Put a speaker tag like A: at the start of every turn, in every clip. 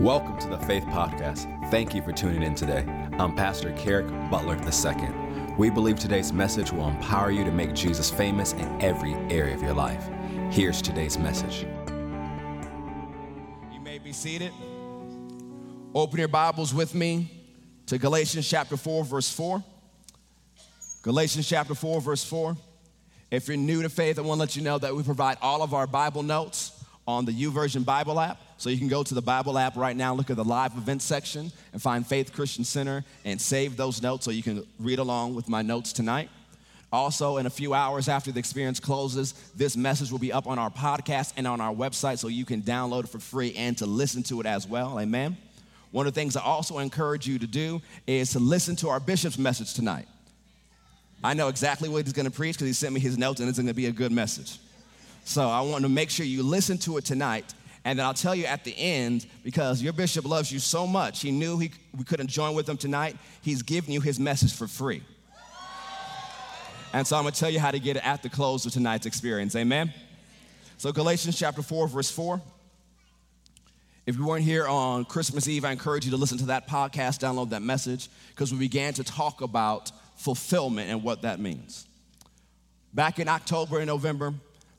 A: Welcome to the Faith Podcast. Thank you for tuning in today. I'm Pastor Kerrick Butler II. We believe today's message will empower you to make Jesus famous in every area of your life. Here's today's message.
B: You may be seated. Open your Bibles with me to Galatians chapter 4, verse 4. Galatians chapter 4, verse 4. If you're new to faith, I want to let you know that we provide all of our Bible notes on the YouVersion Bible app. So you can go to the Bible app right now, look at the live events section, and find Faith Christian Center and save those notes so you can read along with my notes tonight. Also, in a few hours after the experience closes, this message will be up on our podcast and on our website so you can download it for free and to listen to it as well. Amen. One of the things I also encourage you to do is to listen to our bishop's message tonight. I know exactly what he's going to preach because he sent me his notes and it's going to be a good message. So I want to make sure you listen to it tonight. And then I'll tell you at the end, because your bishop loves you so much, he knew he, we couldn't join with him tonight. He's giving you his message for free. And so I'm going to tell you how to get it at the close of tonight's experience. Amen? So, Galatians chapter 4, verse 4. If you weren't here on Christmas Eve, I encourage you to listen to that podcast, download that message, because we began to talk about fulfillment and what that means. Back in October and November,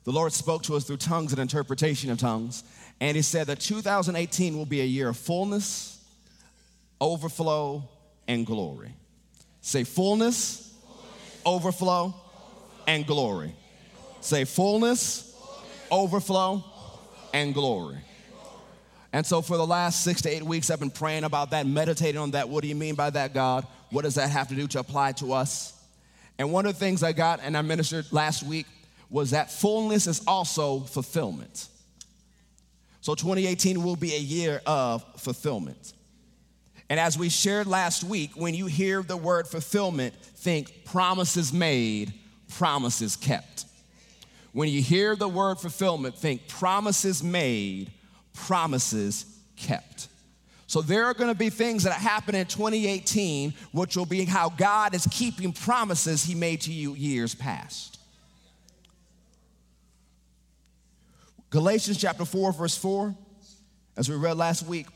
B: the Lord spoke to us through tongues and interpretation of tongues. And He said that 2018 will be a year of fullness, overflow, and glory. Say fullness, overflow, and glory. Say fullness, overflow, and glory. And so, for the last six to eight weeks, I've been praying about that, meditating on that. What do you mean by that, God? What does that have to do to apply to us? And one of the things I got, and I ministered last week, was that fullness is also fulfillment. So 2018 will be a year of fulfillment. And as we shared last week, when you hear the word fulfillment, think promises made, promises kept. When you hear the word fulfillment, think promises made, promises kept. So there are going to be things that happen in 2018, which will be how God is keeping promises he made to you years past. Galatians chapter 4, verse 4, as we read last week.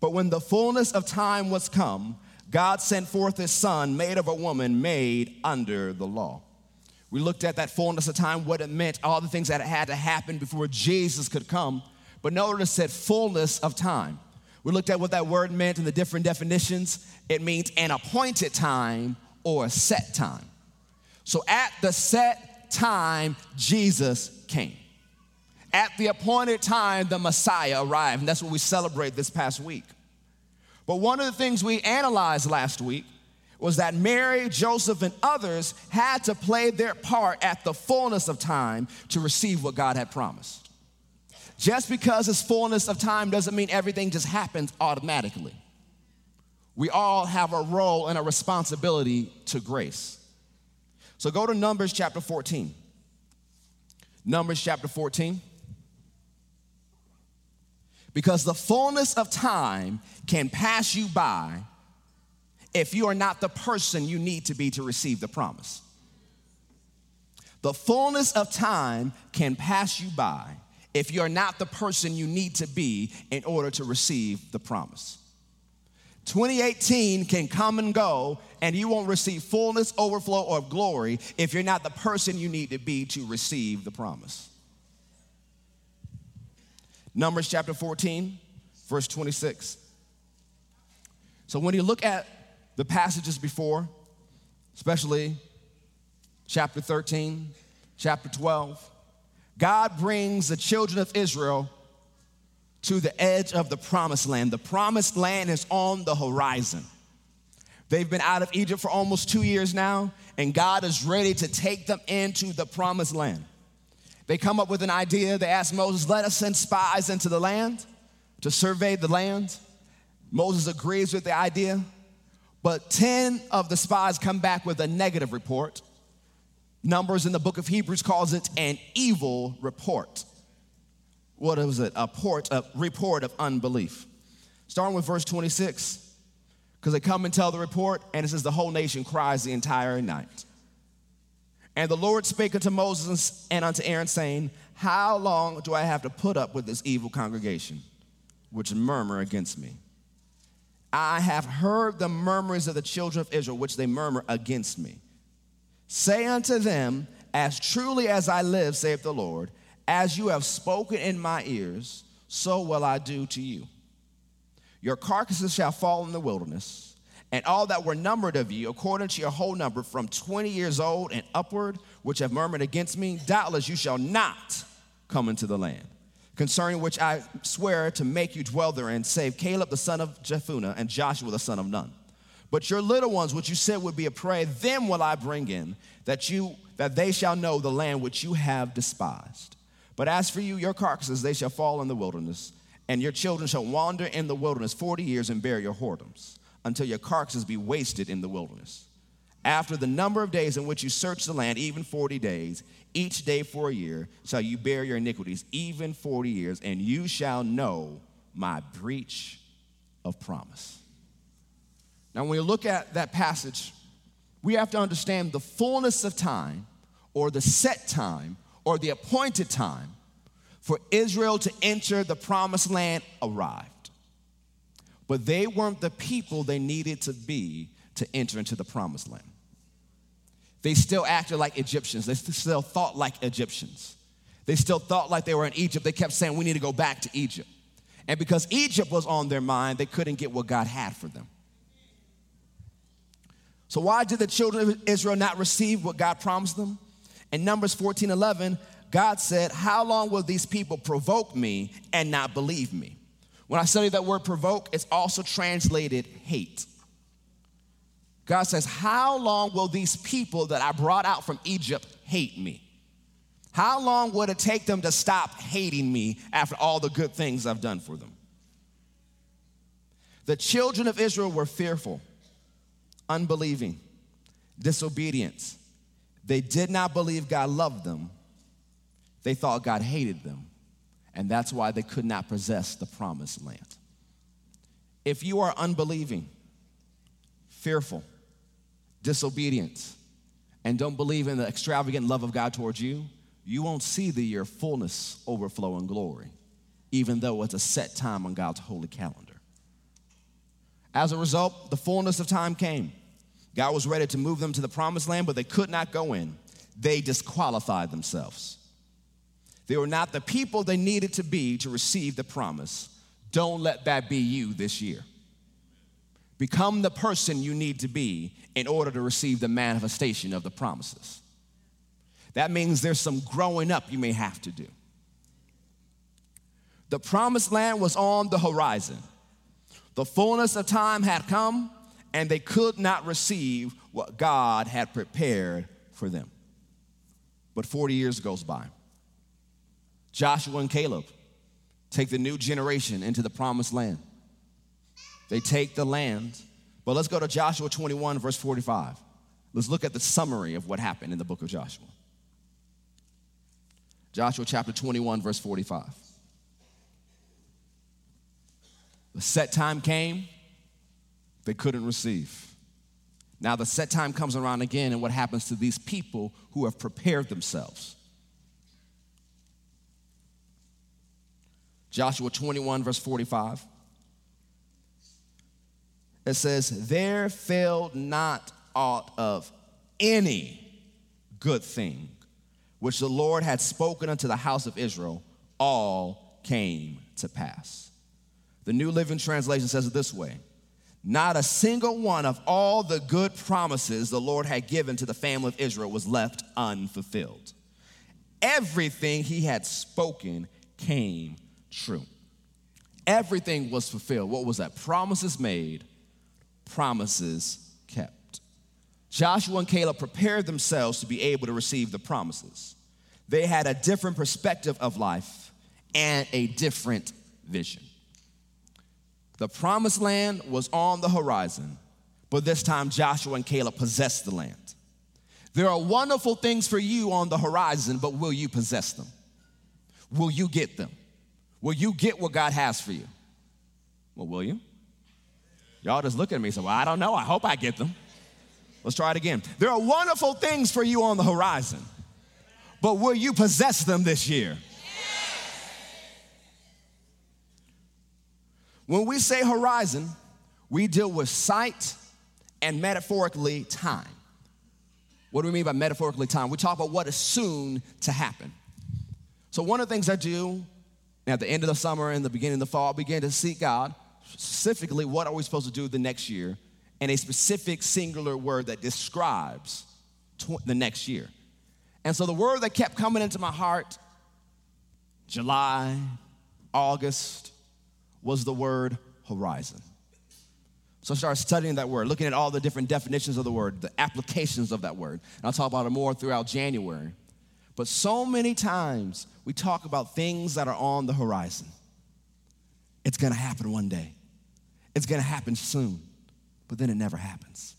B: But when the fullness of time was come, God sent forth his son, made of a woman, made under the law. We looked at that fullness of time, what it meant, all the things that had to happen before Jesus could come. But notice it said fullness of time. We looked at what that word meant and the different definitions. It means an appointed time or a set time. So at the set time, Jesus came. At the appointed time, the Messiah arrived, and that's what we celebrate this past week. But one of the things we analyzed last week was that Mary, Joseph, and others had to play their part at the fullness of time to receive what God had promised. Just because it's fullness of time doesn't mean everything just happens automatically. We all have a role and a responsibility to grace. So go to Numbers chapter 14. Numbers chapter 14 because the fullness of time can pass you by if you are not the person you need to be to receive the promise. The fullness of time can pass you by if you're not the person you need to be in order to receive the promise. 2018 can come and go, and you won't receive fullness, overflow, or glory if you're not the person you need to be to receive the promise. Numbers chapter 14, verse 26. So when you look at the passages before, especially chapter 13, chapter 12, God brings the children of Israel to the edge of the promised land. The promised land is on the horizon. They've been out of Egypt for almost two years now, and God is ready to take them into the promised land. They come up with an idea. They ask Moses, let us send spies into the land to survey the land. Moses agrees with the idea, but 10 of the spies come back with a negative report. Numbers in the book of Hebrews calls it an evil report. What was it? A, port, a report of unbelief. Starting with verse 26, because they come and tell the report, and it says the whole nation cries the entire night. And the Lord spake unto Moses and unto Aaron, saying, How long do I have to put up with this evil congregation? which murmur against me. I have heard the murmurings of the children of Israel, which they murmur against me. Say unto them, As truly as I live, saith the Lord, as you have spoken in my ears, so will I do to you. Your carcasses shall fall in the wilderness, and all that were numbered of you, according to your whole number, from 20 years old and upward, which have murmured against me, doubtless you shall not come into the land concerning which I swear to make you dwell therein, save Caleb the son of Jephunneh and Joshua the son of Nun. But your little ones, which you said would be a prey, them will I bring in, that you that they shall know the land which you have despised. But as for you, your carcasses they shall fall in the wilderness, and your children shall wander in the wilderness forty years and bear your whoredoms, until your carcasses be wasted in the wilderness. After the number of days in which you search the land, even forty days, each day for a year shall you bear your iniquities, even 40 years, and you shall know my breach of promise. Now, when we look at that passage, we have to understand the fullness of time, or the set time, or the appointed time for Israel to enter the promised land arrived. But they weren't the people they needed to be to enter into the promised land. They still acted like Egyptians. They still thought like Egyptians. They still thought like they were in Egypt. They kept saying, We need to go back to Egypt. And because Egypt was on their mind, they couldn't get what God had for them. So, why did the children of Israel not receive what God promised them? In Numbers 14 11, God said, How long will these people provoke me and not believe me? When I study that word provoke, it's also translated hate. God says, How long will these people that I brought out from Egypt hate me? How long would it take them to stop hating me after all the good things I've done for them? The children of Israel were fearful, unbelieving, disobedient. They did not believe God loved them. They thought God hated them. And that's why they could not possess the promised land. If you are unbelieving, fearful, disobedient and don't believe in the extravagant love of God towards you, you won't see the year fullness, overflow, and glory, even though it's a set time on God's holy calendar. As a result, the fullness of time came. God was ready to move them to the promised land, but they could not go in. They disqualified themselves. They were not the people they needed to be to receive the promise. Don't let that be you this year. Become the person you need to be in order to receive the manifestation of the promises. That means there's some growing up you may have to do. The promised land was on the horizon. The fullness of time had come, and they could not receive what God had prepared for them. But 40 years goes by. Joshua and Caleb take the new generation into the promised land. They take the land. But let's go to Joshua 21, verse 45. Let's look at the summary of what happened in the book of Joshua. Joshua chapter 21, verse 45. The set time came, they couldn't receive. Now, the set time comes around again, and what happens to these people who have prepared themselves? Joshua 21, verse 45 it says, There failed not aught of any good thing which the Lord had spoken unto the house of Israel, all came to pass. The New Living Translation says it this way Not a single one of all the good promises the Lord had given to the family of Israel was left unfulfilled. Everything he had spoken came true. Everything was fulfilled. What was that? Promises made promises kept. Joshua and Caleb prepared themselves to be able to receive the promises. They had a different perspective of life and a different vision. The promised land was on the horizon, but this time Joshua and Caleb possessed the land. There are wonderful things for you on the horizon, but will you possess them? Will you get them? Will you get what God has for you? Well, will you? Y'all just look at me and say, Well, I don't know. I hope I get them. Let's try it again. There are wonderful things for you on the horizon, but will you possess them this year? When we say horizon, we deal with sight and metaphorically time. What do we mean by metaphorically time? We talk about what is soon to happen. So, one of the things I do at the end of the summer and the beginning of the fall, I begin to seek God, specifically, what are we supposed to do the next year, and a specific singular word that describes tw- the next year. And so, the word that kept coming into my heart, July, August, was the word horizon. So I started studying that word, looking at all the different definitions of the word, the applications of that word. And I'll talk about it more throughout January. But so many times we talk about things that are on the horizon. It's gonna happen one day, it's gonna happen soon, but then it never happens.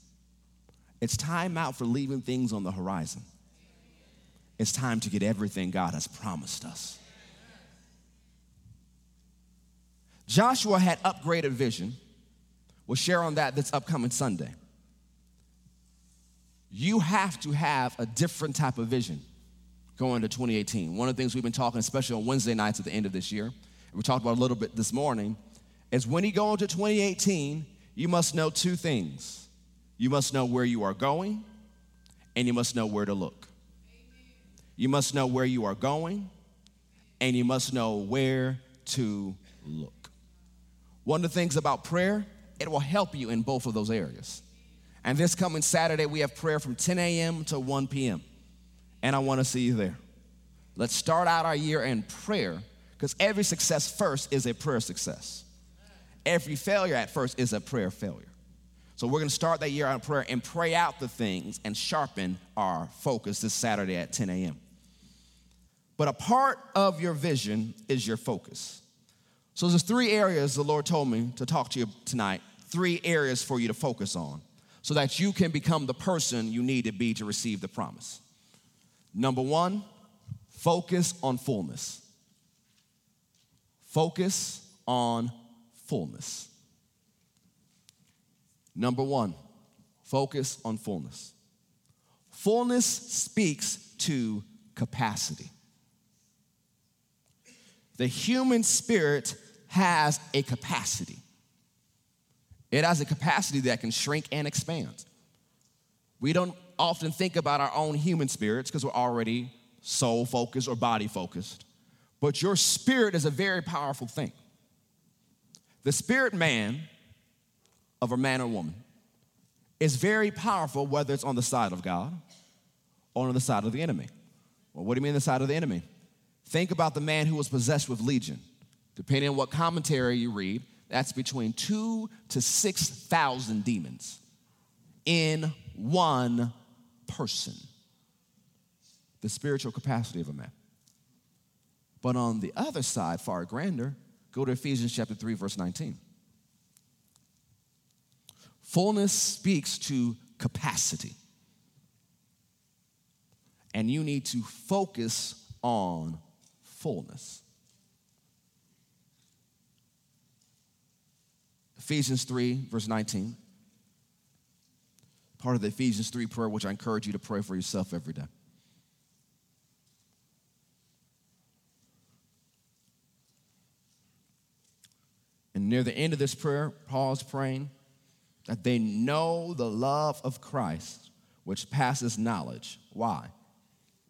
B: It's time out for leaving things on the horizon. It's time to get everything God has promised us. Joshua had upgraded vision. We'll share on that this upcoming Sunday. You have to have a different type of vision going to 2018. One of the things we've been talking, especially on Wednesday nights at the end of this year, we talked about a little bit this morning, is when you go into 2018, you must know two things. You must know where you are going, and you must know where to look. You must know where you are going, and you must know where to look. One of the things about prayer, it will help you in both of those areas. And this coming Saturday, we have prayer from 10 a.m. to 1 p.m. And I want to see you there. Let's start out our year in prayer because every success first is a prayer success. Every failure at first is a prayer failure. So we're going to start that year out in prayer and pray out the things and sharpen our focus this Saturday at 10 a.m. But a part of your vision is your focus. So there's three areas the Lord told me to talk to you tonight, three areas for you to focus on so that you can become the person you need to be to receive the promise. Number 1, focus on fullness. Focus on fullness. Number 1, focus on fullness. Fullness speaks to capacity. The human spirit has a capacity. It has a capacity that can shrink and expand. We don't often think about our own human spirits because we're already soul focused or body focused. But your spirit is a very powerful thing. The spirit man of a man or woman is very powerful, whether it's on the side of God or on the side of the enemy. Well, what do you mean the side of the enemy? Think about the man who was possessed with legion. Depending on what commentary you read, that's between two to 6,000 demons in one person. The spiritual capacity of a man. But on the other side, far grander, go to Ephesians chapter 3, verse 19. Fullness speaks to capacity. And you need to focus on fullness. Ephesians 3, verse 19. Part of the Ephesians 3 prayer, which I encourage you to pray for yourself every day. And near the end of this prayer, Paul is praying that they know the love of Christ, which passes knowledge. Why?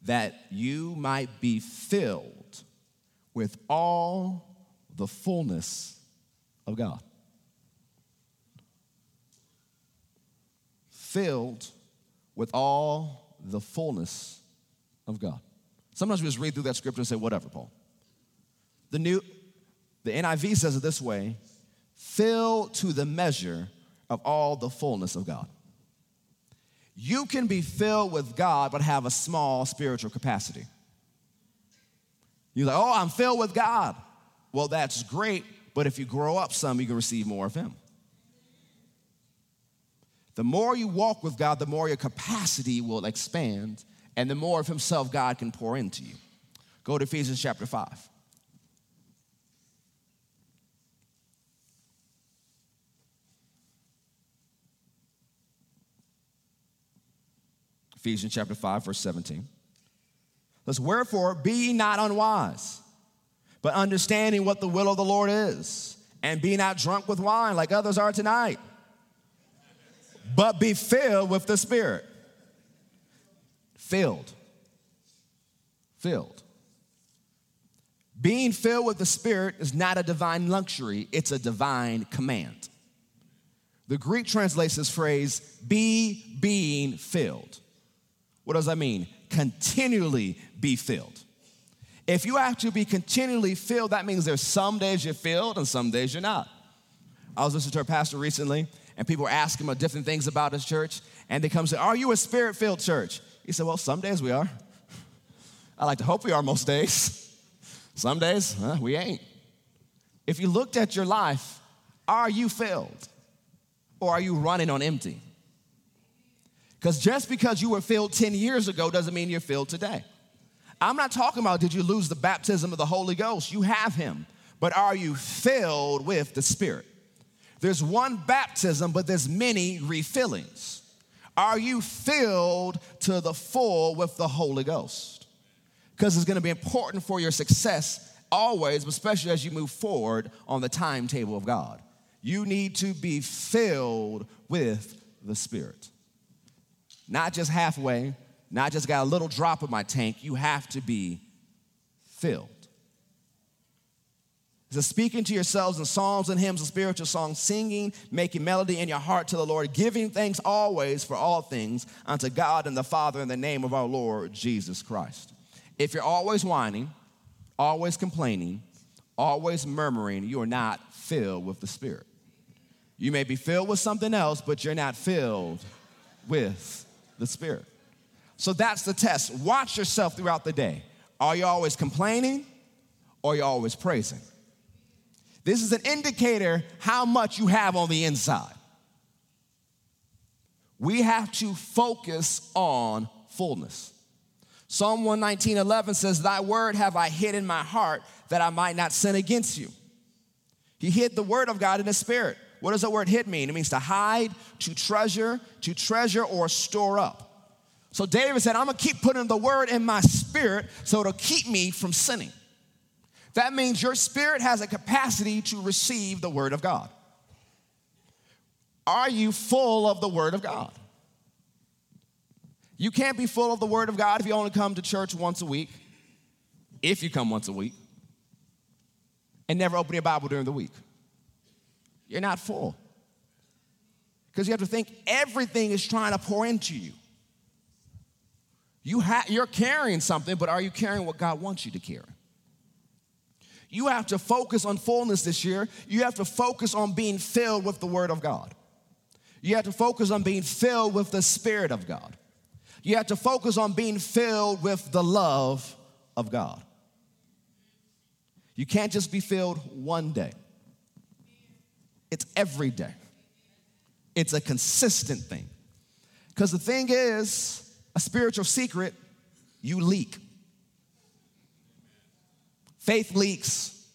B: That you might be filled with all the fullness of God. Filled with all the fullness of God. Sometimes we just read through that scripture and say, whatever, Paul. The new, the NIV says it this way filled to the measure of all the fullness of God. You can be filled with God but have a small spiritual capacity. You're like, oh, I'm filled with God. Well, that's great, but if you grow up some, you can receive more of Him. The more you walk with God, the more your capacity will expand, and the more of Himself God can pour into you. Go to Ephesians chapter 5. Ephesians chapter 5, verse 17. Let's wherefore be not unwise, but understanding what the will of the Lord is, And be not drunk with wine like others are tonight, but be filled with the Spirit. Filled. Filled. Being filled with the Spirit is not a divine luxury, it's a divine command. The Greek translates this phrase, be being filled. What does that mean? Continually be filled. If you have to be continually filled, that means there's some days you're filled and some days you're not. I was listening to a pastor recently, and people were asking him different things about his church, and they come and say, Are you a spirit filled church? He said, Well, some days we are. I like to hope we are most days. Some days, huh, we ain't. If you looked at your life, are you filled? Or are you running on empty? Because just because you were filled 10 years ago doesn't mean you're filled today. I'm not talking about did you lose the baptism of the Holy Ghost? You have him. But are you filled with the Spirit? There's one baptism, but there's many refillings. Are you filled to the full with the Holy Ghost? Because it's gonna be important for your success always, especially as you move forward on the timetable of God. You need to be filled with the Spirit. Not just halfway, not just got a little drop in my tank. You have to be filled. So speaking to yourselves in psalms and hymns and spiritual songs, singing, making melody in your heart to the Lord, giving thanks always for all things unto God and the Father in the name of our Lord Jesus Christ. If you're always whining, always complaining, always murmuring, you are not filled with the Spirit. You may be filled with something else, but you're not filled with the Spirit. So that's the test. Watch yourself throughout the day. Are you always complaining or are you always praising? This is an indicator how much you have on the inside. We have to focus on fullness. Psalm 119, 11 says, Thy word have I hid in my heart that I might not sin against you. He hid the word of God in his spirit. What does the word hid mean? It means to hide, to treasure, to treasure or store up. So David said, I'm gonna keep putting the word in my spirit so it'll keep me from sinning. That means your spirit has a capacity to receive the word of God. Are you full of the word of God? You can't be full of the word of God if you only come to church once a week, if you come once a week, and never open your Bible during the week you're not full. Because you have to think everything is trying to pour into you. You ha- you're carrying something, but are you carrying what God wants you to carry? You have to focus on fullness this year. You have to focus on being filled with the Word of God. You have to focus on being filled with the Spirit of God. You have to focus on being filled with the love of God. You can't just be filled one day. It's every day. It's a consistent thing. Because the thing is, a spiritual secret, you leak. Faith leaks.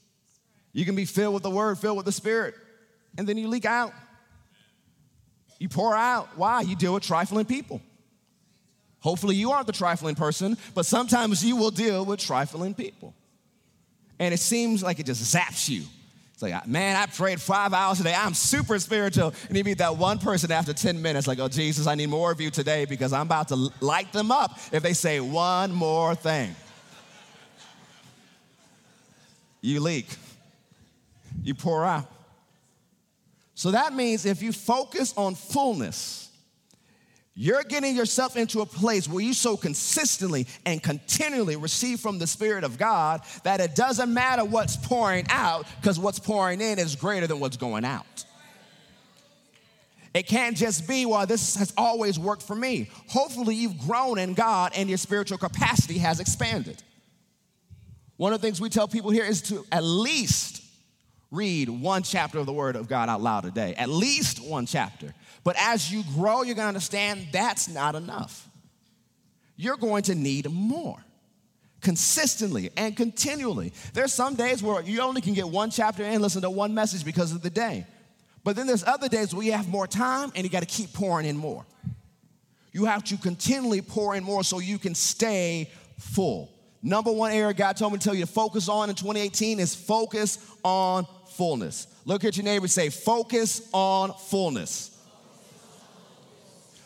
B: You can be filled with the word, filled with the spirit, and then you leak out. You pour out. Why? You deal with trifling people. Hopefully, you aren't the trifling person, but sometimes you will deal with trifling people. And it seems like it just zaps you. It's like, man, I prayed five hours today. I'm super spiritual. And you meet that one person after 10 minutes, like, oh, Jesus, I need more of you today because I'm about to light them up if they say one more thing. You leak, you pour out. So that means if you focus on fullness, you're getting yourself into a place where you so consistently and continually receive from the Spirit of God that it doesn't matter what's pouring out because what's pouring in is greater than what's going out. It can't just be, well, this has always worked for me. Hopefully, you've grown in God and your spiritual capacity has expanded. One of the things we tell people here is to at least read one chapter of the Word of God out loud a day, at least one chapter. But as you grow, you're gonna understand that's not enough. You're going to need more consistently and continually. There's some days where you only can get one chapter in, listen to one message because of the day. But then there's other days where you have more time and you gotta keep pouring in more. You have to continually pour in more so you can stay full. Number one area God told me to tell you to focus on in 2018 is focus on fullness. Look at your neighbor say, focus on fullness.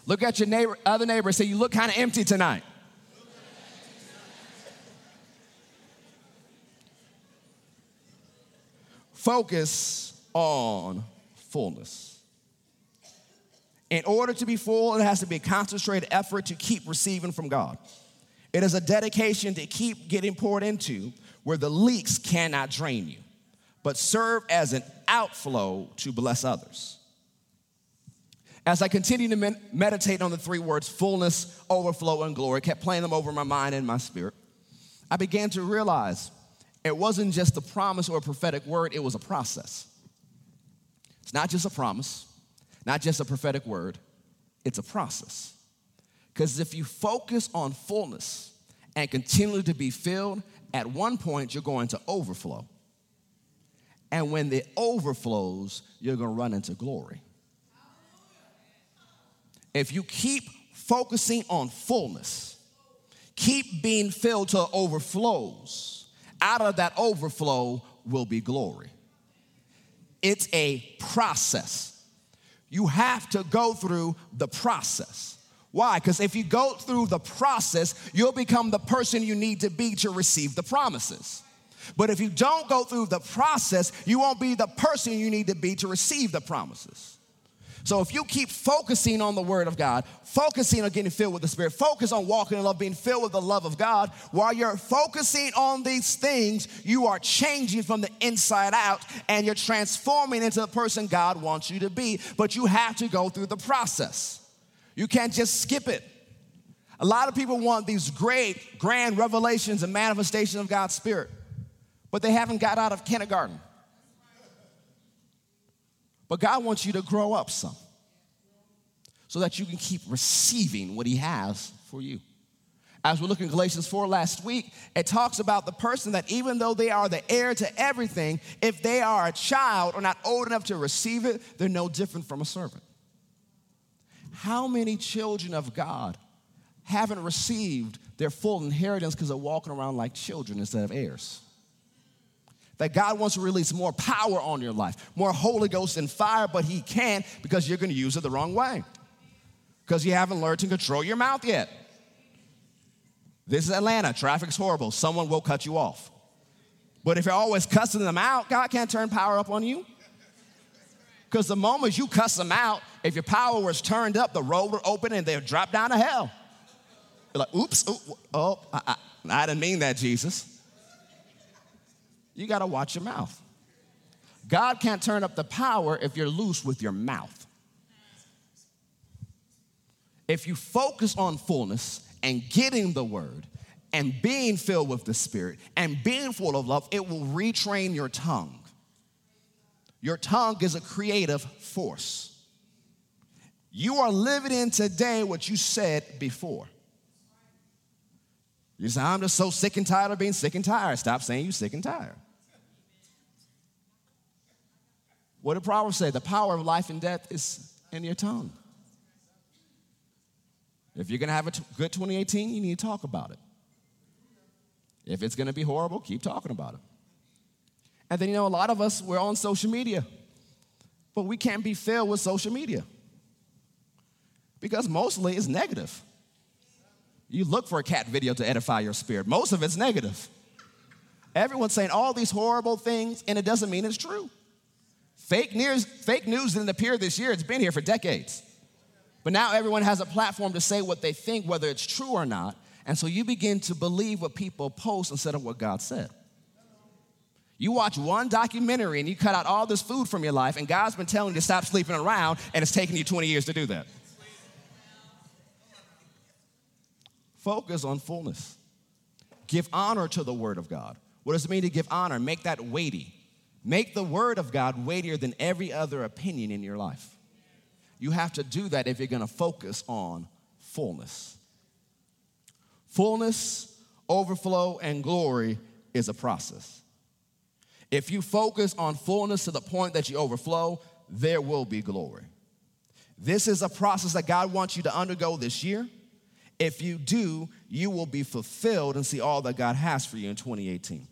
B: Look at your neighbor, other neighbor, say, you look kind of empty tonight. Focus on fullness. In order to be full, it has to be a concentrated effort to keep receiving from God. It is a dedication to keep getting poured into where the leaks cannot drain you, but serve as an outflow to bless others. As I continued to med- meditate on the three words fullness, overflow, and glory, kept playing them over my mind and my spirit, I began to realize it wasn't just a promise or a prophetic word, it was a process. It's not just a promise, not just a prophetic word, it's a process. Because if you focus on fullness and continue to be filled, at one point you're going to overflow. And when it overflows, you're going to run into glory. If you keep focusing on fullness, keep being filled till overflows, out of that overflow will be glory. It's a process. You have to go through the process. Why? Because if you go through the process, you'll become the person you need to be to receive the promises. But if you don't go through the process, you won't be the person you need to be to receive the promises. So if you keep focusing on the Word of God, focusing on getting filled with the Spirit, focus on walking in love, being filled with the love of God, while you're focusing on these things, you are changing from the inside out and you're transforming into the person God wants you to be. But you have to go through the process. You can't just skip it. A lot of people want these great, grand revelations and manifestations of God's Spirit, but they haven't got out of kindergarten. But God wants you to grow up some so that you can keep receiving what He has for you. As we look in Galatians 4 last week, it talks about the person that even though they are the heir to everything, if they are a child or not old enough to receive it, they're no different from a servant. How many children of God haven't received their full inheritance because they're walking around like children instead of heirs? That God wants to release more power on your life, more Holy Ghost and fire, but He can't because you're going to use it the wrong way. Because you haven't learned to control your mouth yet. This is Atlanta. Traffic's horrible. Someone will cut you off. But if you're always cussing them out, God can't turn power up on you. Because the moment you cuss them out, if your power was turned up, the road would open and they'll drop down to hell. You're like, oops, oh, I, I, I didn't mean that, Jesus. You got to watch your mouth. God can't turn up the power if you're loose with your mouth. If you focus on fullness and getting the word and being filled with the Spirit and being full of love, it will retrain your tongue. Your tongue is a creative force. You are living in today what you said before. You say, I'm just so sick and tired of being sick and tired. Stop saying you're sick and tired. What did Proverbs say? The power of life and death is in your tongue. If you're gonna have a t- good 2018, you need to talk about it. If it's gonna be horrible, keep talking about it. And then, you know, a lot of us, we're on social media, but we can't be filled with social media because mostly it's negative. You look for a cat video to edify your spirit, most of it's negative. Everyone's saying all these horrible things, and it doesn't mean it's true. Fake news, fake news didn't appear this year, it's been here for decades. But now everyone has a platform to say what they think, whether it's true or not. And so you begin to believe what people post instead of what God said. You watch one documentary and you cut out all this food from your life, and God's been telling you to stop sleeping around, and it's taken you 20 years to do that. Focus on fullness. Give honor to the Word of God. What does it mean to give honor? Make that weighty. Make the Word of God weightier than every other opinion in your life. You have to do that if you're gonna focus on fullness. Fullness, overflow, and glory is a process. If you focus on fullness to the point that you overflow, there will be glory. This is a process that God wants you to undergo this year. If you do, you will be fulfilled and see all that God has for you in 2018.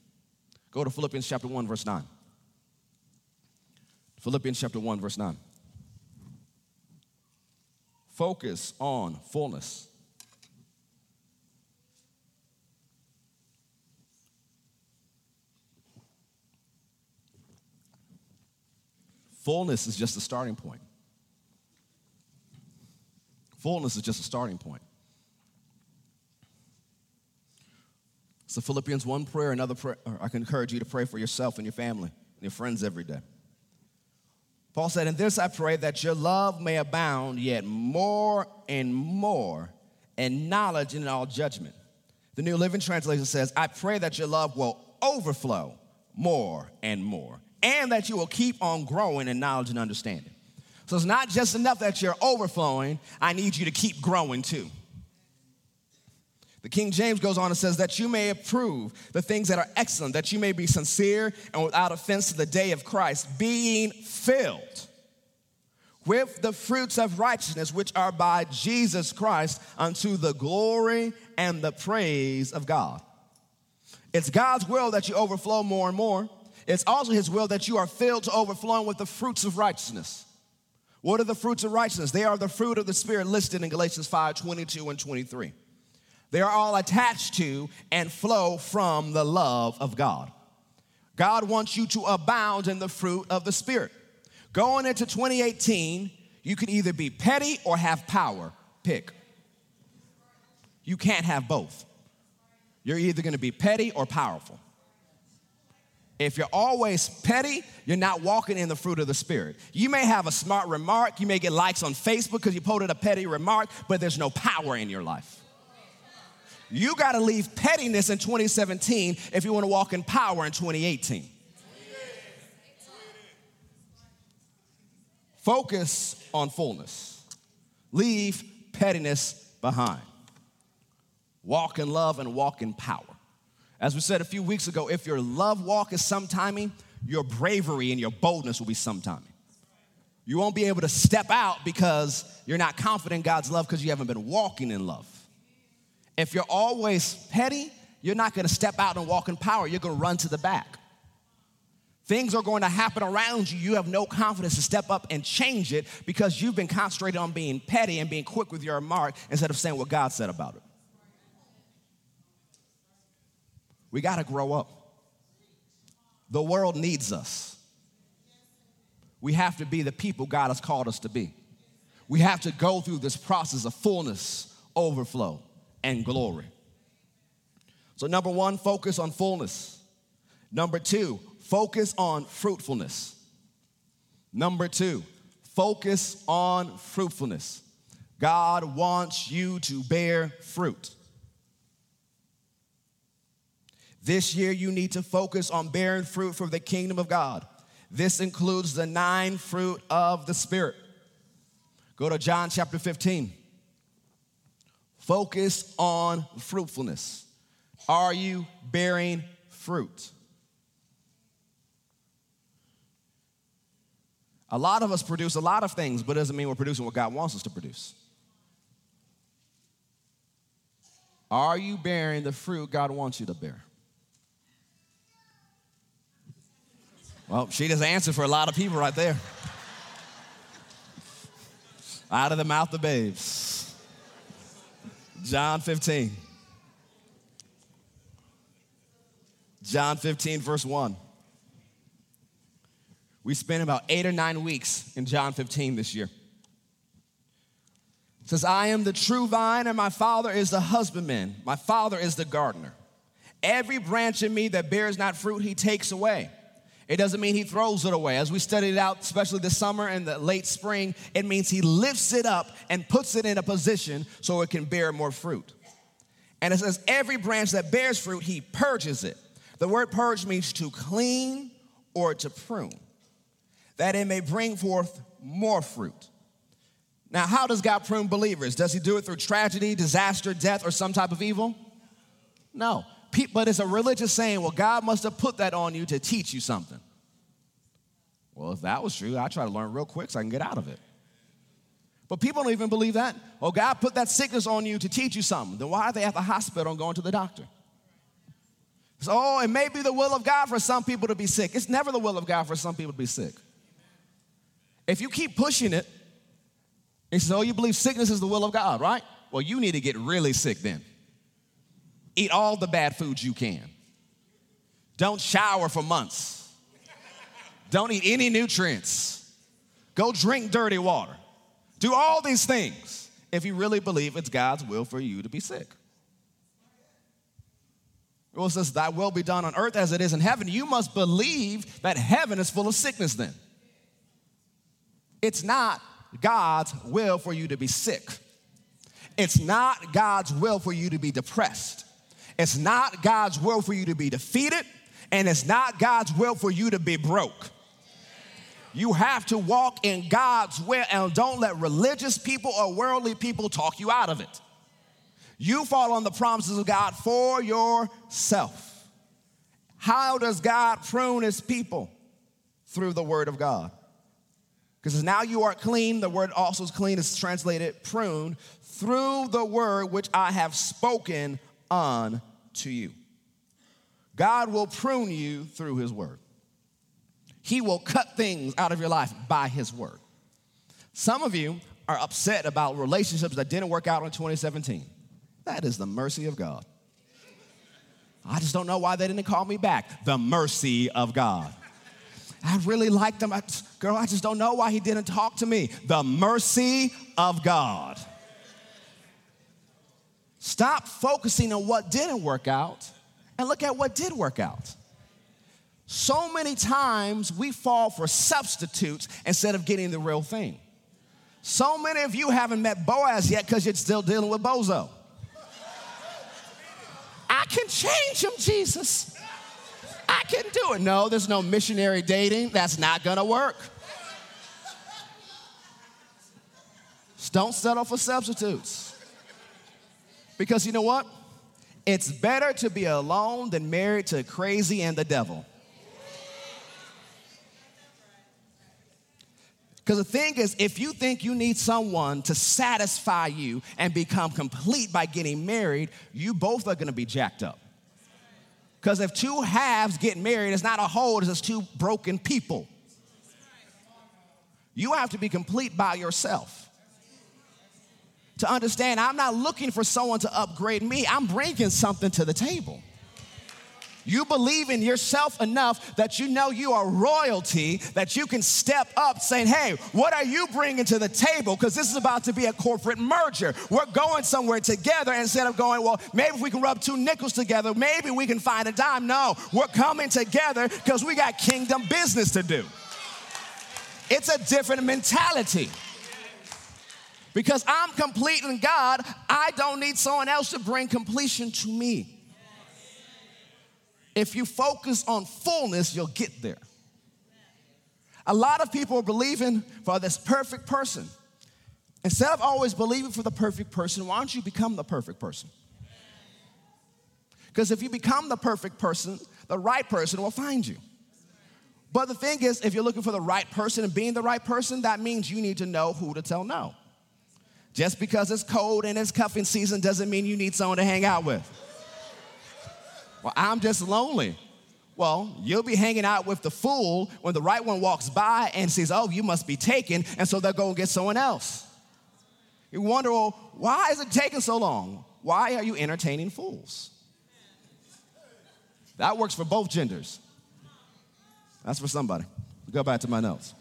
B: Go to Philippians chapter 1, verse 9. Philippians chapter 1, verse 9. Focus on fullness. Fullness is just a starting point. Fullness is just a starting point. So, Philippians 1 prayer, another prayer, I can encourage you to pray for yourself and your family and your friends every day. Paul said, In this I pray that your love may abound yet more and more in knowledge and in all judgment. The New Living Translation says, I pray that your love will overflow more and more and that you will keep on growing in knowledge and understanding. So it's not just enough that you're overflowing, I need you to keep growing too. The King James goes on and says that you may approve the things that are excellent, that you may be sincere and without offense to the day of Christ, being filled with the fruits of righteousness which are by Jesus Christ unto the glory and the praise of God. It's God's will that you overflow more and more. It's also his will that you are filled to overflowing with the fruits of righteousness. What are the fruits of righteousness? They are the fruit of the Spirit listed in Galatians 5 22 and 23. They are all attached to and flow from the love of God. God wants you to abound in the fruit of the Spirit. Going into 2018, you can either be petty or have power. Pick. You can't have both. You're either gonna be petty or powerful. If you're always petty, you're not walking in the fruit of the Spirit. You may have a smart remark, you may get likes on Facebook because you posted a petty remark, but there's no power in your life. You got to leave pettiness in 2017 if you want to walk in power in 2018. Focus on fullness. Leave pettiness behind. Walk in love and walk in power. As we said a few weeks ago, if your love walk is sometiming, your bravery and your boldness will be sometiming. You won't be able to step out because you're not confident in God's love because you haven't been walking in love. If you're always petty, you're not gonna step out and walk in power. You're gonna run to the back. Things are going to happen around you. You have no confidence to step up and change it because you've been concentrated on being petty and being quick with your remark instead of saying what God said about it. We got to grow up. The world needs us. We have to be the people God has called us to be. We have to go through this process of fullness, overflow, and glory. So, number one, focus on fullness. Number two, focus on fruitfulness. Number two, focus on fruitfulness. God wants you to bear fruit. This year, you need to focus on bearing fruit for the kingdom of God. This includes the nine fruit of the Spirit. Go to John chapter 15. Focus on fruitfulness. Are you bearing fruit? A lot of us produce a lot of things, but it doesn't mean we're producing what God wants us to produce. Are you bearing the fruit God wants you to bear? Well, she just answered for a lot of people right there. Out of the mouth of babes. John 15. John 15, verse 1. We spent about eight or nine weeks in John 15 this year. It says, I am the true vine, and my father is the husbandman. My father is the gardener. Every branch in me that bears not fruit, he takes away. It doesn't mean he throws it away. As we studied out, especially this summer and the late spring, it means he lifts it up and puts it in a position so it can bear more fruit. And it says, every branch that bears fruit, he purges it. The word purge means to clean or to prune, that it may bring forth more fruit. Now, how does God prune believers? Does he do it through tragedy, disaster, death, or some type of evil? No but it's a religious saying, well, God must have put that on you to teach you something. Well, if that was true, I try to learn real quick so I can get out of it. But people don't even believe that. Oh, God put that sickness on you to teach you something. Then why are they at the hospital and going to the doctor? So, oh, it may be the will of God for some people to be sick. It's never the will of God for some people to be sick. If you keep pushing it, and say, oh, you believe sickness is the will of God, right? Well, you need to get really sick then. Eat all the bad foods you can. Don't shower for months. Don't eat any nutrients. Go drink dirty water. Do all these things if you really believe it's God's will for you to be sick. It says, Thy will be done on earth as it is in heaven. You must believe that heaven is full of sickness then. It's not God's will for you to be sick. It's not God's will for you to be depressed. It's not God's will for you to be defeated. And it's not God's will for you to be broke. You have to walk in God's will and don't let religious people or worldly people talk you out of it. You fall on the promises of God for yourself. How does God prune his people? Through the word of God. Because now you are clean, the word also is clean, is translated prune, through the word which I have spoken unto you. God will prune you through his word. He will cut things out of your life by his word. Some of you are upset about relationships that didn't work out in 2017. That is the mercy of God. I just don't know why they didn't call me back. The mercy of God. I really liked him. I, girl, I just don't know why he didn't talk to me. The mercy of God. Stop focusing on what didn't work out and look at what did work out. So many times we fall for substitutes instead of getting the real thing. So many of you haven't met Boaz yet because you're still dealing with Bozo. I can change him, Jesus. I can do it. No, there's no missionary dating. That's not gonna work. Just don't settle for substitutes. Because you know what? It's better to be alone than married to crazy and the devil. Because the thing is, if you think you need someone to satisfy you and become complete by getting married, you both are gonna be jacked up. Because if two halves get married, it's not a whole, it's just two broken people. You have to be complete by yourself to understand I'm not looking for someone to upgrade me, I'm bringing something to the table. You believe in yourself enough that you know you are royalty, that you can step up saying, Hey, what are you bringing to the table? Because this is about to be a corporate merger. We're going somewhere together instead of going, Well, maybe if we can rub two nickels together, maybe we can find a dime. No, we're coming together because we got kingdom business to do. It's a different mentality. Because I'm complete in God, I don't need someone else to bring completion to me. If you focus on fullness, you'll get there. A lot of people are believing for this perfect person. Instead of always believing for the perfect person, why don't you become the perfect person? Because if you become the perfect person, the right person will find you. But the thing is, if you're looking for the right person and being the right person, that means you need to know who to tell no. Just because it's cold and it's cuffing season doesn't mean you need someone to hang out with. Well, I'm just lonely. Well, you'll be hanging out with the fool when the right one walks by and says, Oh, you must be taken, and so they'll go and get someone else. You wonder, well, why is it taking so long? Why are you entertaining fools? That works for both genders. That's for somebody. Go back to my notes.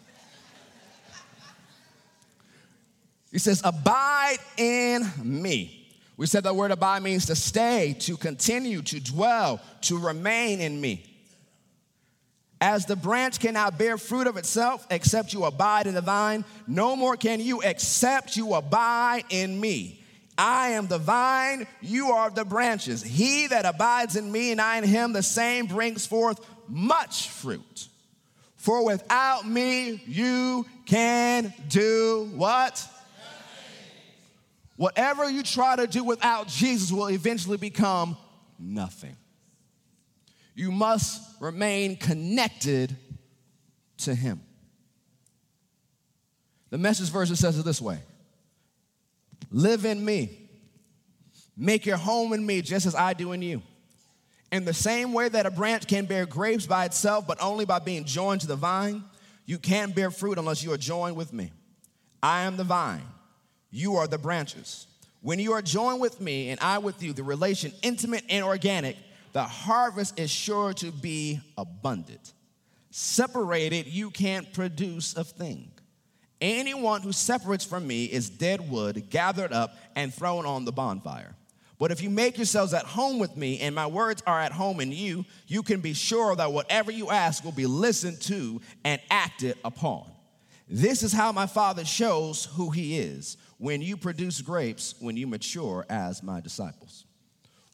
B: He says, Abide in me. We said the word abide means to stay, to continue, to dwell, to remain in me. As the branch cannot bear fruit of itself except you abide in the vine, no more can you except you abide in me. I am the vine, you are the branches. He that abides in me and I in him, the same brings forth much fruit. For without me, you can do what? Whatever you try to do without Jesus will eventually become nothing. You must remain connected to Him. The message version says it this way Live in me. Make your home in me just as I do in you. In the same way that a branch can bear grapes by itself, but only by being joined to the vine, you can't bear fruit unless you are joined with me. I am the vine, you are the branches. When you are joined with me and I with you, the relation intimate and organic, the harvest is sure to be abundant. Separated, you can't produce a thing. Anyone who separates from me is dead wood, gathered up and thrown on the bonfire. But if you make yourselves at home with me and my words are at home in you, you can be sure that whatever you ask will be listened to and acted upon. This is how my Father shows who he is when you produce grapes, when you mature as my disciples.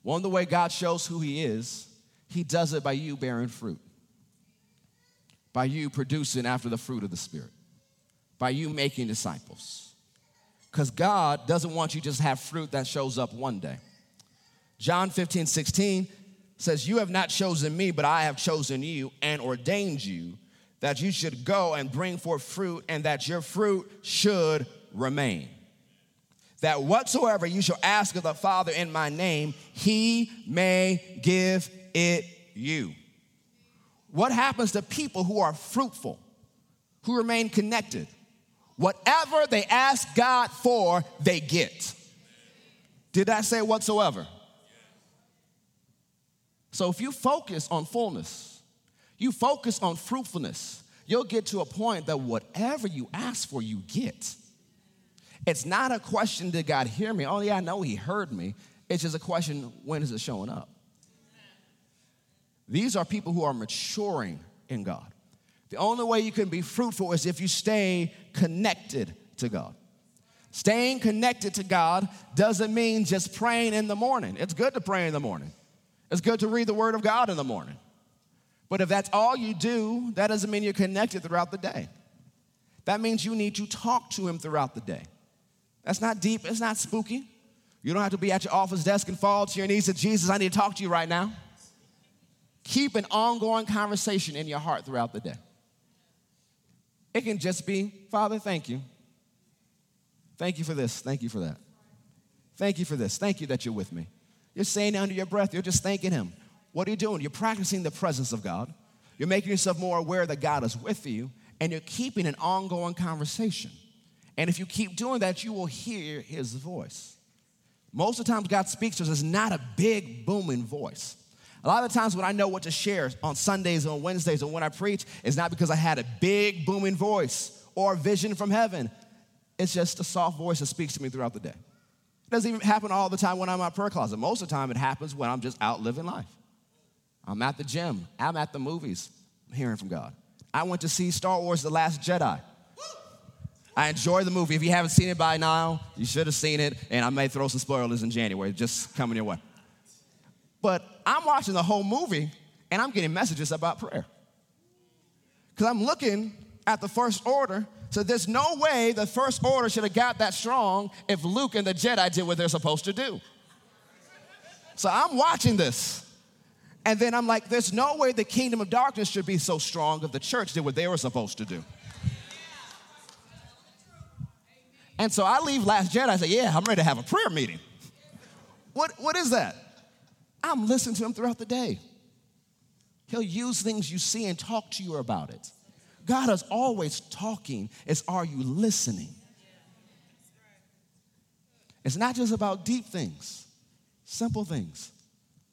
B: One of the way God shows who he is, he does it by you bearing fruit, by you producing after the fruit of the Spirit by you making disciples. Because God doesn't want you just have fruit that shows up one day. John 15, 16 says, You have not chosen me, but I have chosen you and ordained you that you should go and bring forth fruit and that your fruit should remain. That whatsoever you shall ask of the Father in my name, he may give it you. What happens to people who are fruitful, who remain connected? Whatever they ask God for, they get. Did I say whatsoever? So if you focus on fullness, you focus on fruitfulness, you'll get to a point that whatever you ask for, you get. It's not a question, did God hear me? Oh, yeah, I know He heard me. It's just a question, when is it showing up? These are people who are maturing in God. The only way you can be fruitful is if you stay connected to God. Staying connected to God doesn't mean just praying in the morning. It's good to pray in the morning, it's good to read the Word of God in the morning. But if that's all you do, that doesn't mean you're connected throughout the day. That means you need to talk to Him throughout the day. That's not deep, it's not spooky. You don't have to be at your office desk and fall to your knees and Jesus, I need to talk to you right now. Keep an ongoing conversation in your heart throughout the day. It can just be, Father, thank you. Thank you for this. Thank you for that. Thank you for this. Thank you that you're with me. You're saying under your breath, you're just thanking Him. What are you doing? You're practicing the presence of God. You're making yourself more aware that God is with you, and you're keeping an ongoing conversation. And if you keep doing that, you will hear His voice. Most of the times, God speaks to us is not a big, booming voice. A lot of the times when I know what to share on Sundays or Wednesdays and when I preach, it's not because I had a big booming voice or a vision from heaven. It's just a soft voice that speaks to me throughout the day. It doesn't even happen all the time when I'm my prayer closet. Most of the time it happens when I'm just out living life. I'm at the gym, I'm at the movies, I'm hearing from God. I went to see Star Wars The Last Jedi. I enjoy the movie. If you haven't seen it by now, you should have seen it, and I may throw some spoilers in January, just coming your way. But I'm watching the whole movie and I'm getting messages about prayer. Because I'm looking at the first order. So there's no way the first order should have got that strong if Luke and the Jedi did what they're supposed to do. So I'm watching this. And then I'm like, there's no way the kingdom of darkness should be so strong if the church did what they were supposed to do. And so I leave Last Jedi. I say, yeah, I'm ready to have a prayer meeting. What, what is that? I'm listening to him throughout the day. He'll use things you see and talk to you about it. God is always talking. It's are you listening? It's not just about deep things, simple things,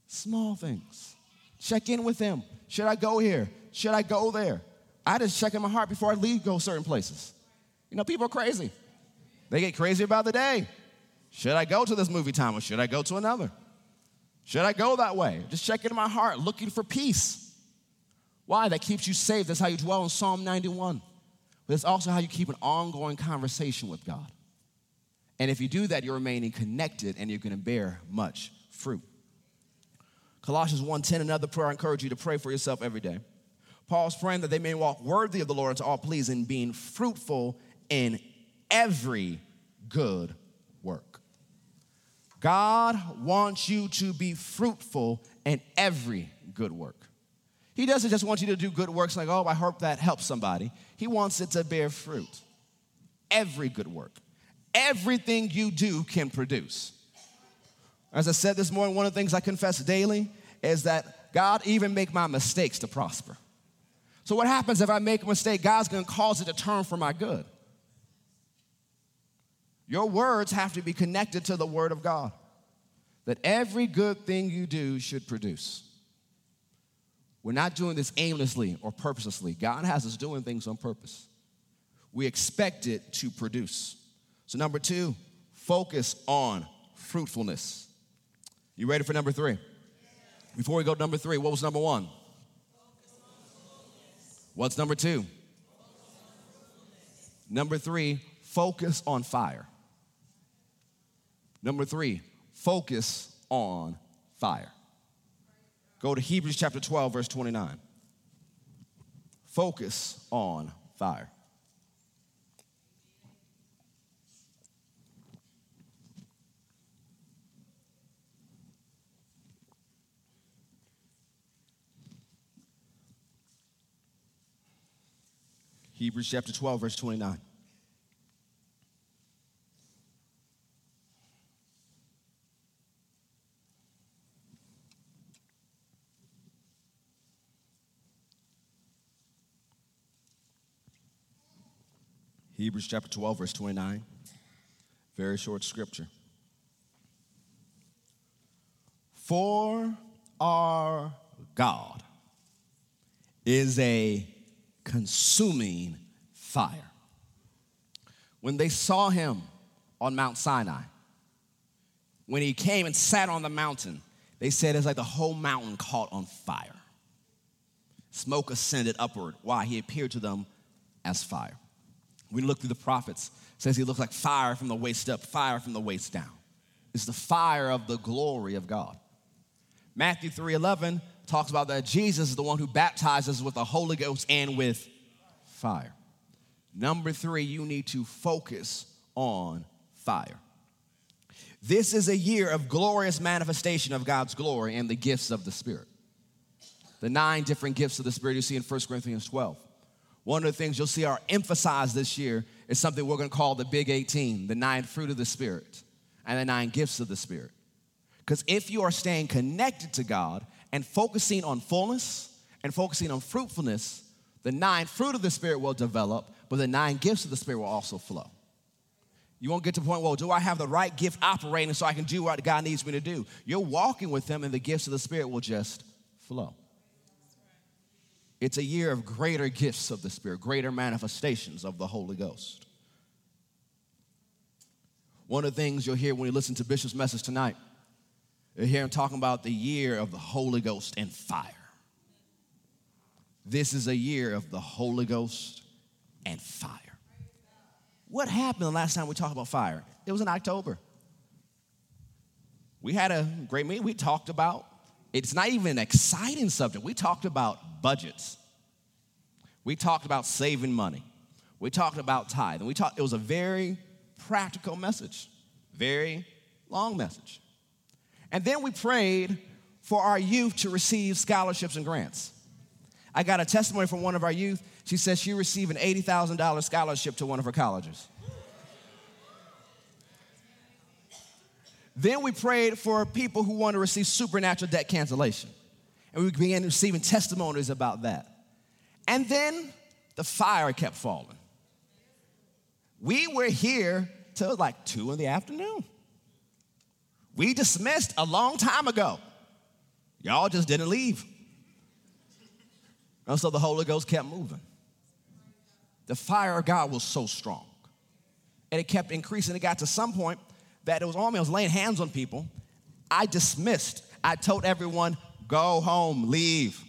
B: small things. Check in with him. Should I go here? Should I go there? I just check in my heart before I leave, go certain places. You know, people are crazy. They get crazy about the day. Should I go to this movie time or should I go to another? Should I go that way? Just checking my heart, looking for peace. Why? That keeps you safe. That's how you dwell in Psalm 91. But it's also how you keep an ongoing conversation with God. And if you do that, you're remaining connected and you're going to bear much fruit. Colossians 1:10, another prayer I encourage you to pray for yourself every day. Paul's praying that they may walk worthy of the Lord and to all pleasing, being fruitful in every good work. God wants you to be fruitful in every good work. He doesn't just want you to do good works like, oh, I hope that helps somebody. He wants it to bear fruit. Every good work, everything you do can produce. As I said this morning, one of the things I confess daily is that God even make my mistakes to prosper. So what happens if I make a mistake? God's going to cause it to turn for my good. Your words have to be connected to the word of God. That every good thing you do should produce. We're not doing this aimlessly or purposelessly. God has us doing things on purpose. We expect it to produce. So, number two, focus on fruitfulness. You ready for number three? Before we go to number three, what was number one? What's number two? Number three, focus on fire. Number three, focus on fire. Go to Hebrews chapter 12, verse 29. Focus on fire. Hebrews chapter 12, verse 29. Hebrews chapter 12, verse 29. Very short scripture. For our God is a consuming fire. When they saw him on Mount Sinai, when he came and sat on the mountain, they said it's like the whole mountain caught on fire. Smoke ascended upward. Why? He appeared to them as fire. We look through the prophets, says he looks like fire from the waist up, fire from the waist down. It's the fire of the glory of God. Matthew 3:11 talks about that Jesus is the one who baptizes with the Holy Ghost and with fire. Number three, you need to focus on fire. This is a year of glorious manifestation of God's glory and the gifts of the Spirit. The nine different gifts of the Spirit you see in 1 Corinthians 12. One of the things you'll see are emphasized this year is something we're gonna call the Big 18, the nine fruit of the Spirit, and the nine gifts of the Spirit. Because if you are staying connected to God and focusing on fullness and focusing on fruitfulness, the nine fruit of the Spirit will develop, but the nine gifts of the Spirit will also flow. You won't get to the point, well, do I have the right gift operating so I can do what God needs me to do? You're walking with them, and the gifts of the Spirit will just flow. It's a year of greater gifts of the Spirit, greater manifestations of the Holy Ghost. One of the things you'll hear when you listen to Bishop's message tonight you hear him talking about the year of the Holy Ghost and fire. This is a year of the Holy Ghost and fire. What happened the last time we talked about fire? It was in October. We had a great meeting. We talked about, it's not even an exciting subject. We talked about budgets. We talked about saving money. We talked about tithe. And we talked, it was a very practical message, very long message. And then we prayed for our youth to receive scholarships and grants. I got a testimony from one of our youth. She says she received an $80,000 scholarship to one of her colleges. Then we prayed for people who want to receive supernatural debt cancellation. And we began receiving testimonies about that. And then the fire kept falling. We were here till like two in the afternoon. We dismissed a long time ago. Y'all just didn't leave. And so the Holy Ghost kept moving. The fire of God was so strong. And it kept increasing. It got to some point that it was on me. I was laying hands on people. I dismissed. I told everyone, go home, leave.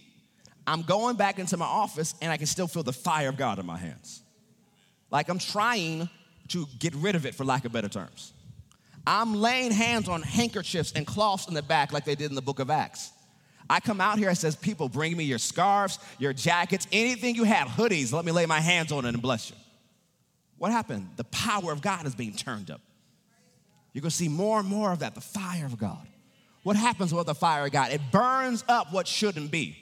B: I'm going back into my office and I can still feel the fire of God in my hands. Like I'm trying to get rid of it, for lack of better terms. I'm laying hands on handkerchiefs and cloths in the back like they did in the book of Acts. I come out here, I says, People, bring me your scarves, your jackets, anything you have, hoodies, let me lay my hands on it and bless you. What happened? The power of God is being turned up. You're gonna see more and more of that, the fire of God. What happens with the fire of God? It burns up what shouldn't be.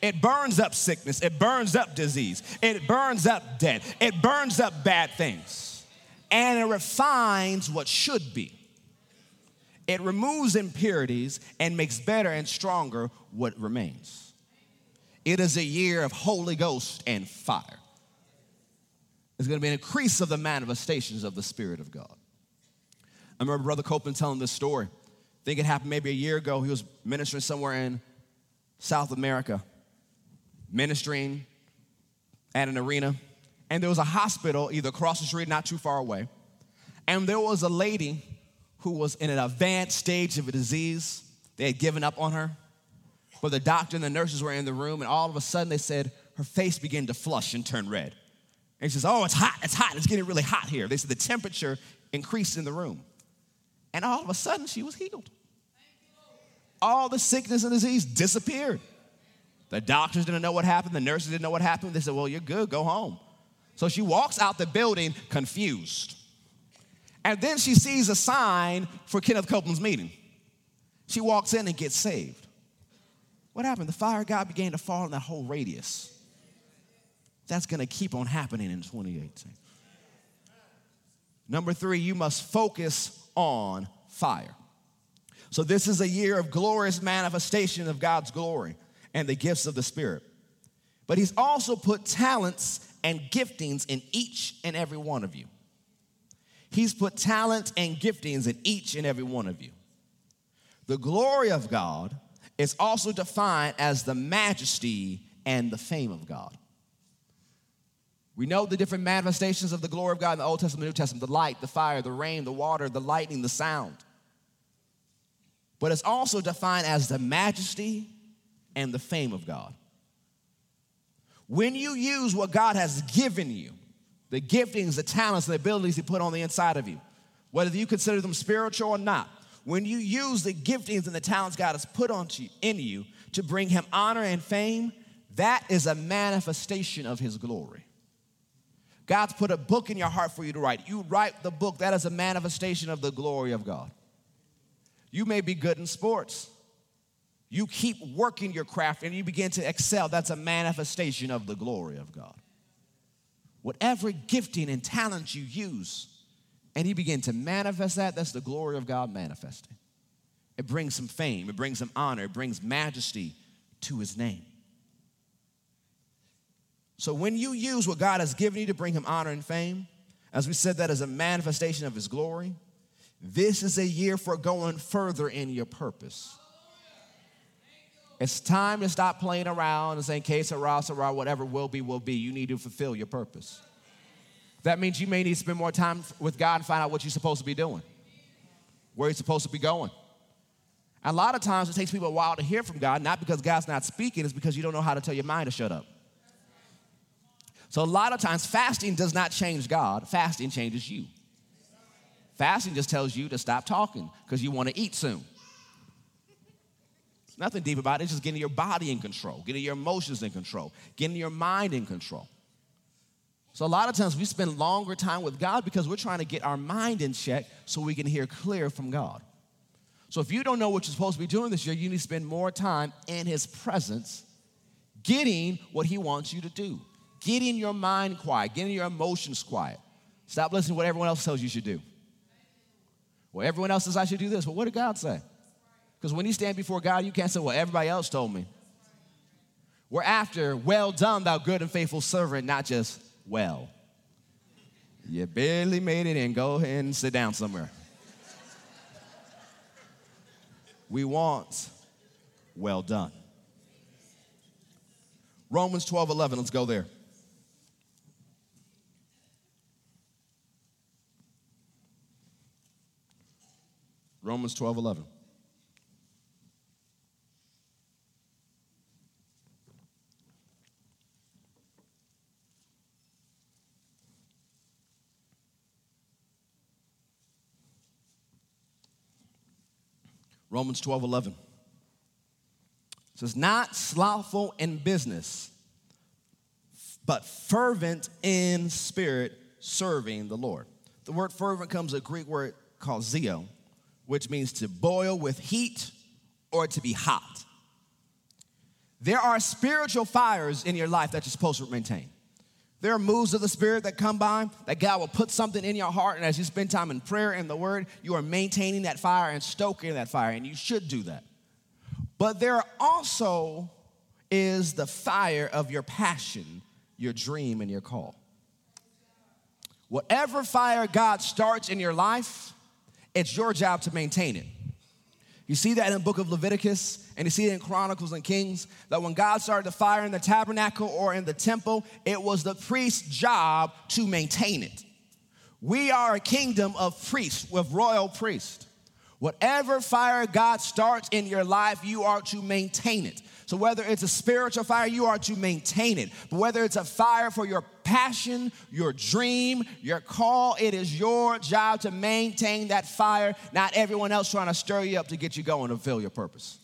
B: It burns up sickness, it burns up disease, it burns up death, it burns up bad things and it refines what should be. It removes impurities and makes better and stronger what remains. It is a year of Holy Ghost and fire. It's going to be an increase of the manifestations of the Spirit of God. I remember Brother Copeland telling this story. I think it happened maybe a year ago. He was ministering somewhere in South America, ministering at an arena. And there was a hospital either across the street, not too far away. And there was a lady who was in an advanced stage of a disease. They had given up on her. But the doctor and the nurses were in the room, and all of a sudden they said her face began to flush and turn red. And she says, Oh, it's hot, it's hot, it's getting really hot here. They said the temperature increased in the room. And all of a sudden, she was healed. All the sickness and disease disappeared. The doctors didn't know what happened, the nurses didn't know what happened. They said, Well, you're good, go home. So she walks out the building confused. And then she sees a sign for Kenneth Copeland's meeting. She walks in and gets saved. What happened? The fire of God began to fall in that whole radius. That's gonna keep on happening in 2018. Number three, you must focus on fire. So, this is a year of glorious manifestation of God's glory and the gifts of the Spirit. But He's also put talents and giftings in each and every one of you. He's put talent and giftings in each and every one of you. The glory of God is also defined as the majesty and the fame of God. We know the different manifestations of the glory of God in the Old Testament, New Testament the light, the fire, the rain, the water, the lightning, the sound. But it's also defined as the majesty and the fame of God. When you use what God has given you, the giftings, the talents, the abilities He put on the inside of you, whether you consider them spiritual or not, when you use the giftings and the talents God has put on you, in you to bring Him honor and fame, that is a manifestation of His glory. God's put a book in your heart for you to write. You write the book, that is a manifestation of the glory of God. You may be good in sports. You keep working your craft and you begin to excel. That's a manifestation of the glory of God. Whatever gifting and talent you use, and you begin to manifest that, that's the glory of God manifesting. It brings some fame, it brings some honor, it brings majesty to his name. So when you use what God has given you to bring him honor and fame, as we said, that is a manifestation of his glory, this is a year for going further in your purpose. It's time to stop playing around and saying, que sera, sera, whatever will be, will be. You need to fulfill your purpose. That means you may need to spend more time with God and find out what you're supposed to be doing, where you're supposed to be going. A lot of times it takes people a while to hear from God, not because God's not speaking, it's because you don't know how to tell your mind to shut up. So a lot of times fasting does not change God, fasting changes you. Fasting just tells you to stop talking because you want to eat soon. There's nothing deep about it. It's just getting your body in control, getting your emotions in control, getting your mind in control. So a lot of times we spend longer time with God because we're trying to get our mind in check so we can hear clear from God. So if you don't know what you're supposed to be doing this year, you need to spend more time in his presence getting what he wants you to do. Getting your mind quiet, getting your emotions quiet. Stop listening to what everyone else tells you should do. Well, everyone else says I should do this. Well, what did God say? Because when you stand before God, you can't say, Well, everybody else told me. We're after, well done, thou good and faithful servant, not just well. You barely made it in. Go ahead and sit down somewhere. we want well done. Romans 12 11, let's go there. Romans 12, 11. Romans 12, 11. It says, Not slothful in business, but fervent in spirit, serving the Lord. The word fervent comes a Greek word called zeo, which means to boil with heat or to be hot. There are spiritual fires in your life that you're supposed to maintain. There are moves of the Spirit that come by that God will put something in your heart, and as you spend time in prayer and the Word, you are maintaining that fire and stoking that fire, and you should do that. But there also is the fire of your passion, your dream, and your call. Whatever fire God starts in your life, it's your job to maintain it. You see that in the book of Leviticus, and you see it in Chronicles and Kings, that when God started the fire in the tabernacle or in the temple, it was the priest's job to maintain it. We are a kingdom of priests, with royal priests. Whatever fire God starts in your life, you are to maintain it. So, whether it's a spiritual fire, you are to maintain it. But whether it's a fire for your passion, your dream, your call, it is your job to maintain that fire, not everyone else trying to stir you up to get you going to fulfill your purpose.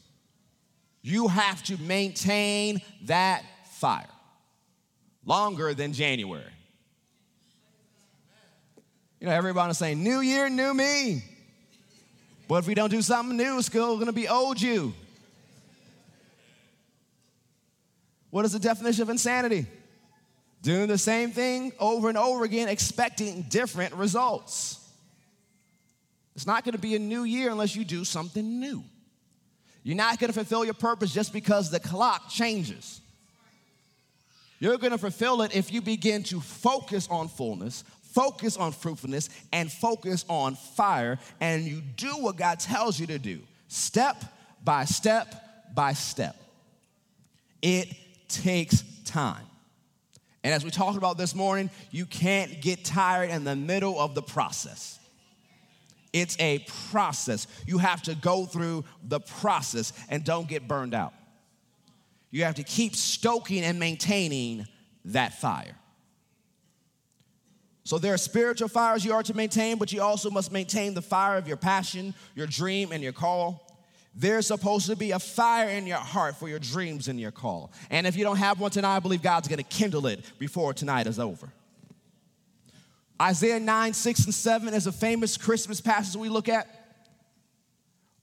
B: You have to maintain that fire longer than January. You know, everybody's saying, New year, new me. But if we don't do something new, it's still gonna be old you. What is the definition of insanity? Doing the same thing over and over again, expecting different results. It's not gonna be a new year unless you do something new. You're not gonna fulfill your purpose just because the clock changes. You're gonna fulfill it if you begin to focus on fullness, focus on fruitfulness, and focus on fire, and you do what God tells you to do, step by step by step. It takes time. And as we talked about this morning, you can't get tired in the middle of the process. It's a process. You have to go through the process and don't get burned out. You have to keep stoking and maintaining that fire. So there are spiritual fires you are to maintain, but you also must maintain the fire of your passion, your dream, and your call. There's supposed to be a fire in your heart for your dreams and your call. And if you don't have one tonight, I believe God's gonna kindle it before tonight is over. Isaiah 9, 6, and 7 is a famous Christmas passage we look at.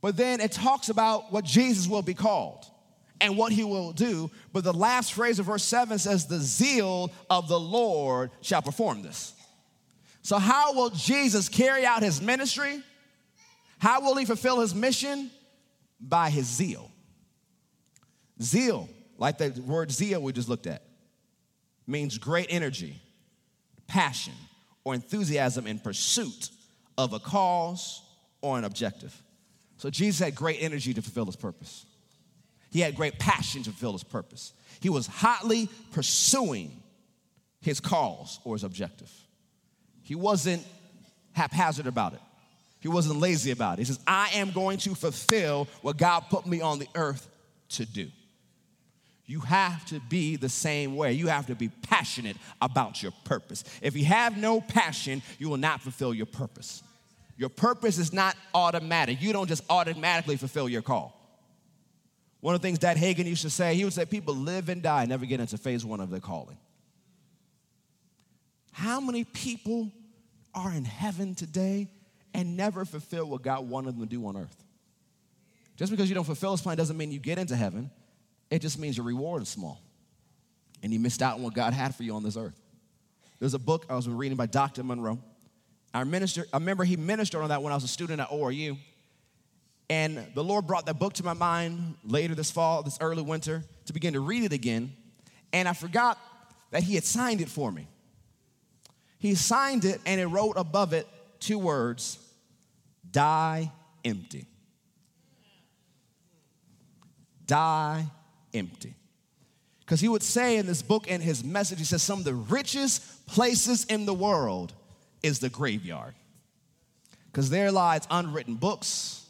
B: But then it talks about what Jesus will be called and what he will do. But the last phrase of verse 7 says, The zeal of the Lord shall perform this. So, how will Jesus carry out his ministry? How will he fulfill his mission? By his zeal. Zeal, like the word zeal we just looked at, means great energy, passion, or enthusiasm in pursuit of a cause or an objective. So Jesus had great energy to fulfill his purpose. He had great passion to fulfill his purpose. He was hotly pursuing his cause or his objective. He wasn't haphazard about it. He wasn't lazy about it. He says, I am going to fulfill what God put me on the earth to do. You have to be the same way. You have to be passionate about your purpose. If you have no passion, you will not fulfill your purpose. Your purpose is not automatic. You don't just automatically fulfill your call. One of the things Dad Hagin used to say, he would say, people live and die, never get into phase one of their calling. How many people are in heaven today and never fulfill what God wanted them to do on earth. Just because you don't fulfill his plan doesn't mean you get into heaven. It just means your reward is small. And you missed out on what God had for you on this earth. There's a book I was reading by Dr. Munroe. I, minister, I remember he ministered on that when I was a student at ORU. And the Lord brought that book to my mind later this fall, this early winter, to begin to read it again. And I forgot that he had signed it for me. He signed it and it wrote above it two words die empty. Die empty. Because he would say in this book and his message, he says, some of the richest places in the world is the graveyard. Because there lies unwritten books,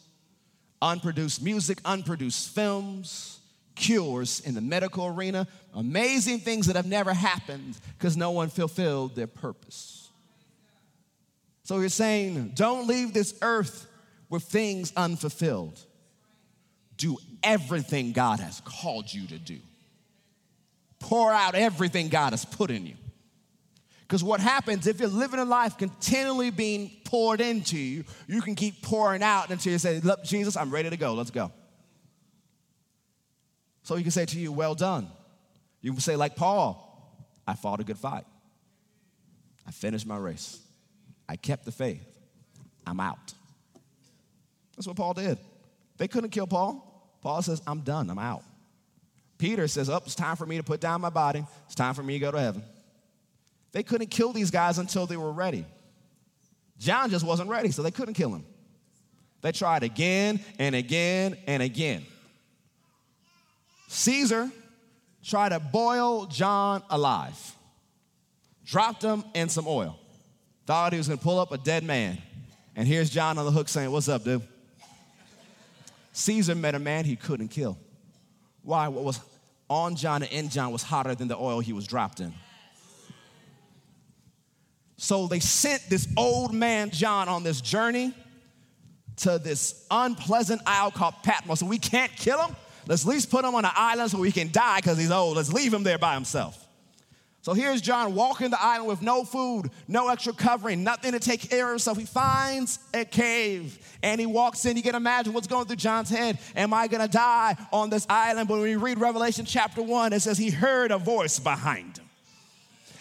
B: unproduced music, unproduced films, cures in the medical arena, amazing things that have never happened because no one fulfilled their purpose. So he's saying, don't leave this earth with things unfulfilled. Do everything God has called you to do. Pour out everything God has put in you. Because what happens if you're living a life continually being poured into you, you can keep pouring out until you say, Look, Jesus, I'm ready to go. Let's go. So he can say to you, Well done. You can say, like Paul, I fought a good fight. I finished my race. I kept the faith. I'm out. That's what Paul did. They couldn't kill Paul. Paul says, I'm done. I'm out. Peter says, Up, oh, it's time for me to put down my body. It's time for me to go to heaven. They couldn't kill these guys until they were ready. John just wasn't ready, so they couldn't kill him. They tried again and again and again. Caesar tried to boil John alive, dropped him in some oil, thought he was gonna pull up a dead man. And here's John on the hook saying, What's up, dude? Caesar met a man he couldn't kill. Why? What was on John and in John was hotter than the oil he was dropped in. So they sent this old man, John, on this journey to this unpleasant isle called Patmos. And we can't kill him. Let's at least put him on an island so he can die because he's old. Let's leave him there by himself. So here's John walking the island with no food, no extra covering, nothing to take care of himself. He finds a cave and he walks in. You can imagine what's going through John's head. Am I going to die on this island? But when we read Revelation chapter 1, it says he heard a voice behind him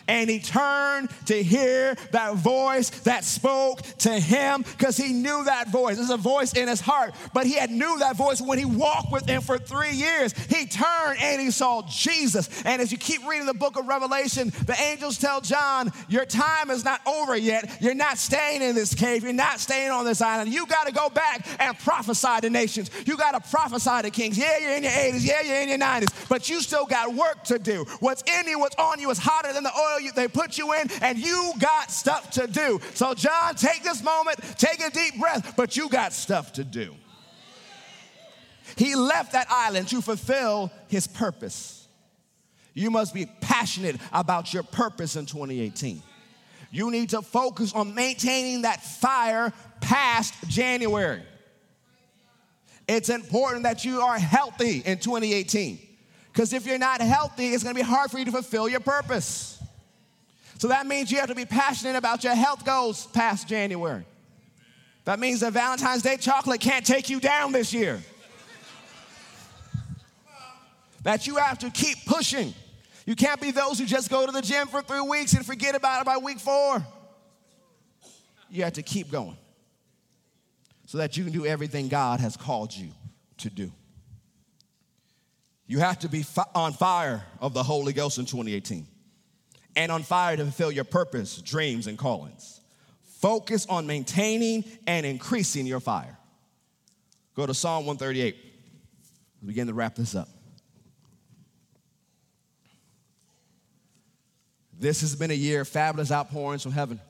B: and he turned to hear that voice that spoke to him because he knew that voice. There's a voice in his heart, but he had knew that voice when he walked with him for three years. He turned and he saw Jesus. And as you keep reading the book of Revelation, the angels tell John, Your time is not over yet. You're not staying in this cave. You're not staying on this island. You got to go back and prophesy to nations. You got to prophesy to kings. Yeah, you're in your 80s. Yeah, you're in your 90s, but you still got work to do. What's in you, what's on you is hotter than the oil you, they put you in, and you got stuff to do. So, John, take this moment, take a deep breath, but you got stuff to do. He left that island to fulfill his purpose. You must be passionate about your purpose in 2018. You need to focus on maintaining that fire past January. It's important that you are healthy in 2018. Because if you're not healthy, it's gonna be hard for you to fulfill your purpose. So that means you have to be passionate about your health goals past January. That means that Valentine's Day chocolate can't take you down this year. that you have to keep pushing. You can't be those who just go to the gym for three weeks and forget about it by week four. You have to keep going so that you can do everything God has called you to do. You have to be on fire of the Holy Ghost in 2018 and on fire to fulfill your purpose, dreams, and callings. Focus on maintaining and increasing your fire. Go to Psalm 138. We begin to wrap this up. This has been a year of fabulous outpourings from heaven.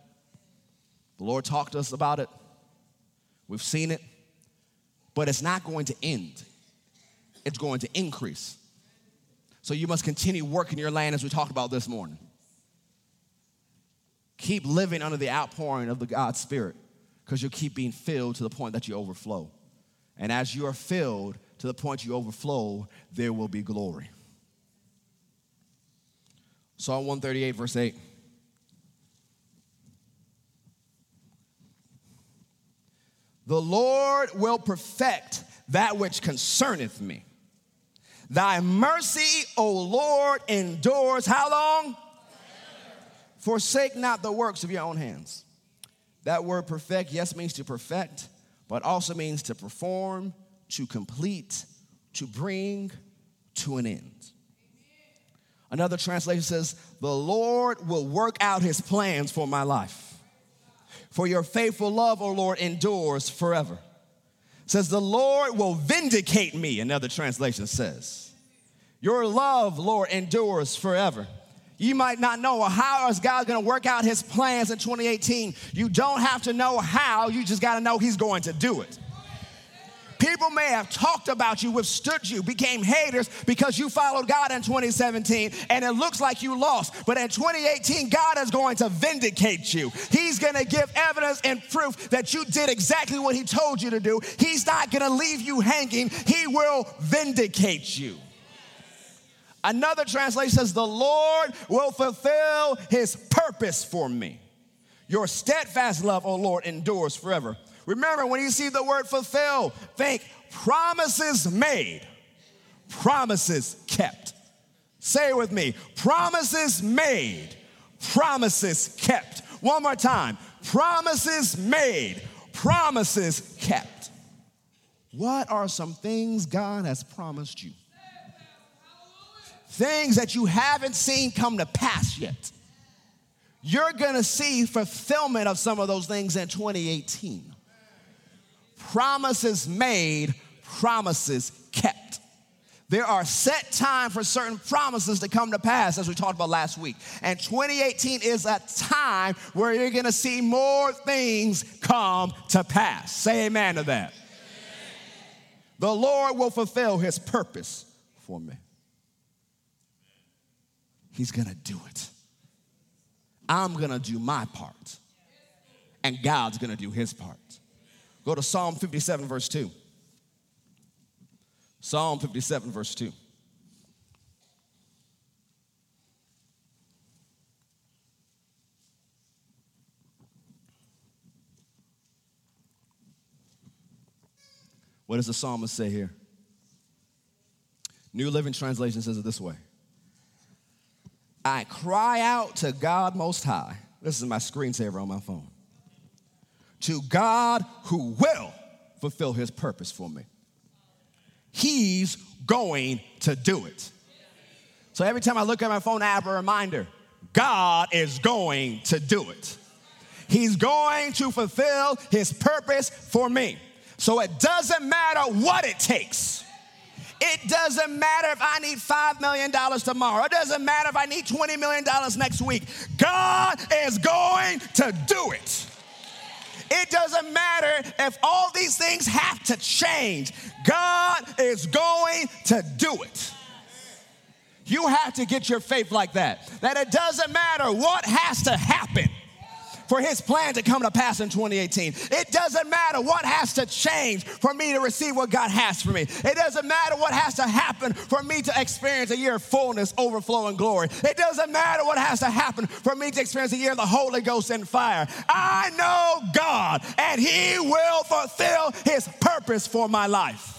B: The Lord talked to us about it. We've seen it, but it's not going to end it's going to increase. So you must continue working your land as we talked about this morning. Keep living under the outpouring of the God's Spirit because you'll keep being filled to the point that you overflow. And as you are filled to the point you overflow, there will be glory. Psalm 138, verse 8. The Lord will perfect that which concerneth me. Thy mercy, O Lord, endures how long? Forsake not the works of your own hands. That word perfect, yes, means to perfect, but also means to perform, to complete, to bring to an end. Another translation says, The Lord will work out his plans for my life. For your faithful love, O Lord, endures forever says, The Lord will vindicate me, another translation says. Your love, Lord, endures forever. You might not know how is God going to work out his plans in 2018. You don't have to know how, you just got to know he's going to do it. People may have talked about you, withstood you, became haters because you followed God in 2017 and it looks like you lost. But in 2018, God is going to vindicate you. He's going to give evidence and proof that you did exactly what He told you to do. He's not going to leave you hanging, He will vindicate you. Another translation says, The Lord will fulfill His purpose for me. Your steadfast love, O Lord, endures forever. Remember, when you see the word fulfill, think promises made, promises kept. Say it with me promises made, promises kept. One more time. Promises made, promises kept. What are some things God has promised you? Things that you haven't seen come to pass yet. You're gonna see fulfillment of some of those things in 2018. Promises made, promises kept. There are set time for certain promises to come to pass, as we talked about last week. And 2018 is a time where you're gonna see more things come to pass. Say amen to that. Amen. The Lord will fulfill his purpose for me. He's gonna do it. I'm gonna do my part, and God's gonna do his part. Go to Psalm 57, verse 2. Psalm 57, verse 2. What does the psalmist say here? New Living Translation says it this way I cry out to God Most High. This is my screensaver on my phone. To God who will fulfill his purpose for me. He's going to do it. So every time I look at my phone, I have a reminder God is going to do it. He's going to fulfill his purpose for me. So it doesn't matter what it takes. It doesn't matter if I need $5 million tomorrow. It doesn't matter if I need $20 million next week. God is going to do it. It doesn't matter if all these things have to change. God is going to do it. You have to get your faith like that. That it doesn't matter what has to happen for his plan to come to pass in 2018. It doesn't matter what has to change for me to receive what God has for me. It doesn't matter what has to happen for me to experience a year of fullness, overflow, and glory. It doesn't matter what has to happen for me to experience a year of the Holy Ghost and fire. I know God, and he will fulfill his purpose for my life.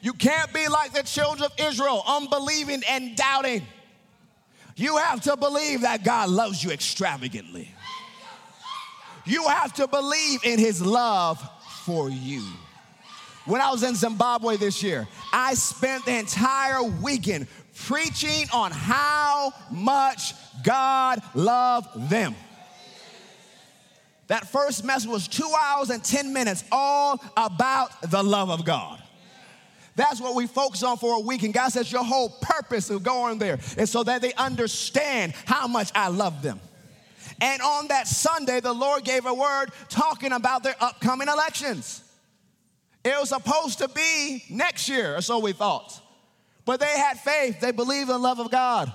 B: You can't be like the children of Israel, unbelieving and doubting. You have to believe that God loves you extravagantly. You have to believe in his love for you. When I was in Zimbabwe this year, I spent the entire weekend preaching on how much God loved them. That first message was two hours and 10 minutes, all about the love of God. That's what we focus on for a week. And God says, Your whole purpose of going there is so that they understand how much I love them. And on that Sunday, the Lord gave a word talking about their upcoming elections. It was supposed to be next year, or so we thought. But they had faith, they believed in the love of God.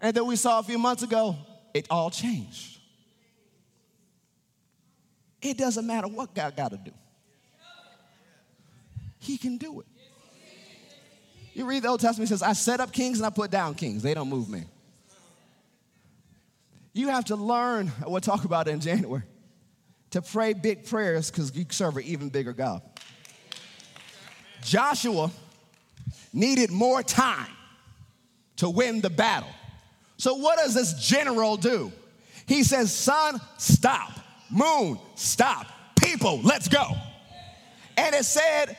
B: And then we saw a few months ago, it all changed. It doesn't matter what God got to do, He can do it. You read the Old Testament, it says, I set up kings and I put down kings. They don't move me. You have to learn, we'll talk about it in January, to pray big prayers because you serve an even bigger God. Joshua needed more time to win the battle. So, what does this general do? He says, Sun, stop. Moon, stop. People, let's go. And it said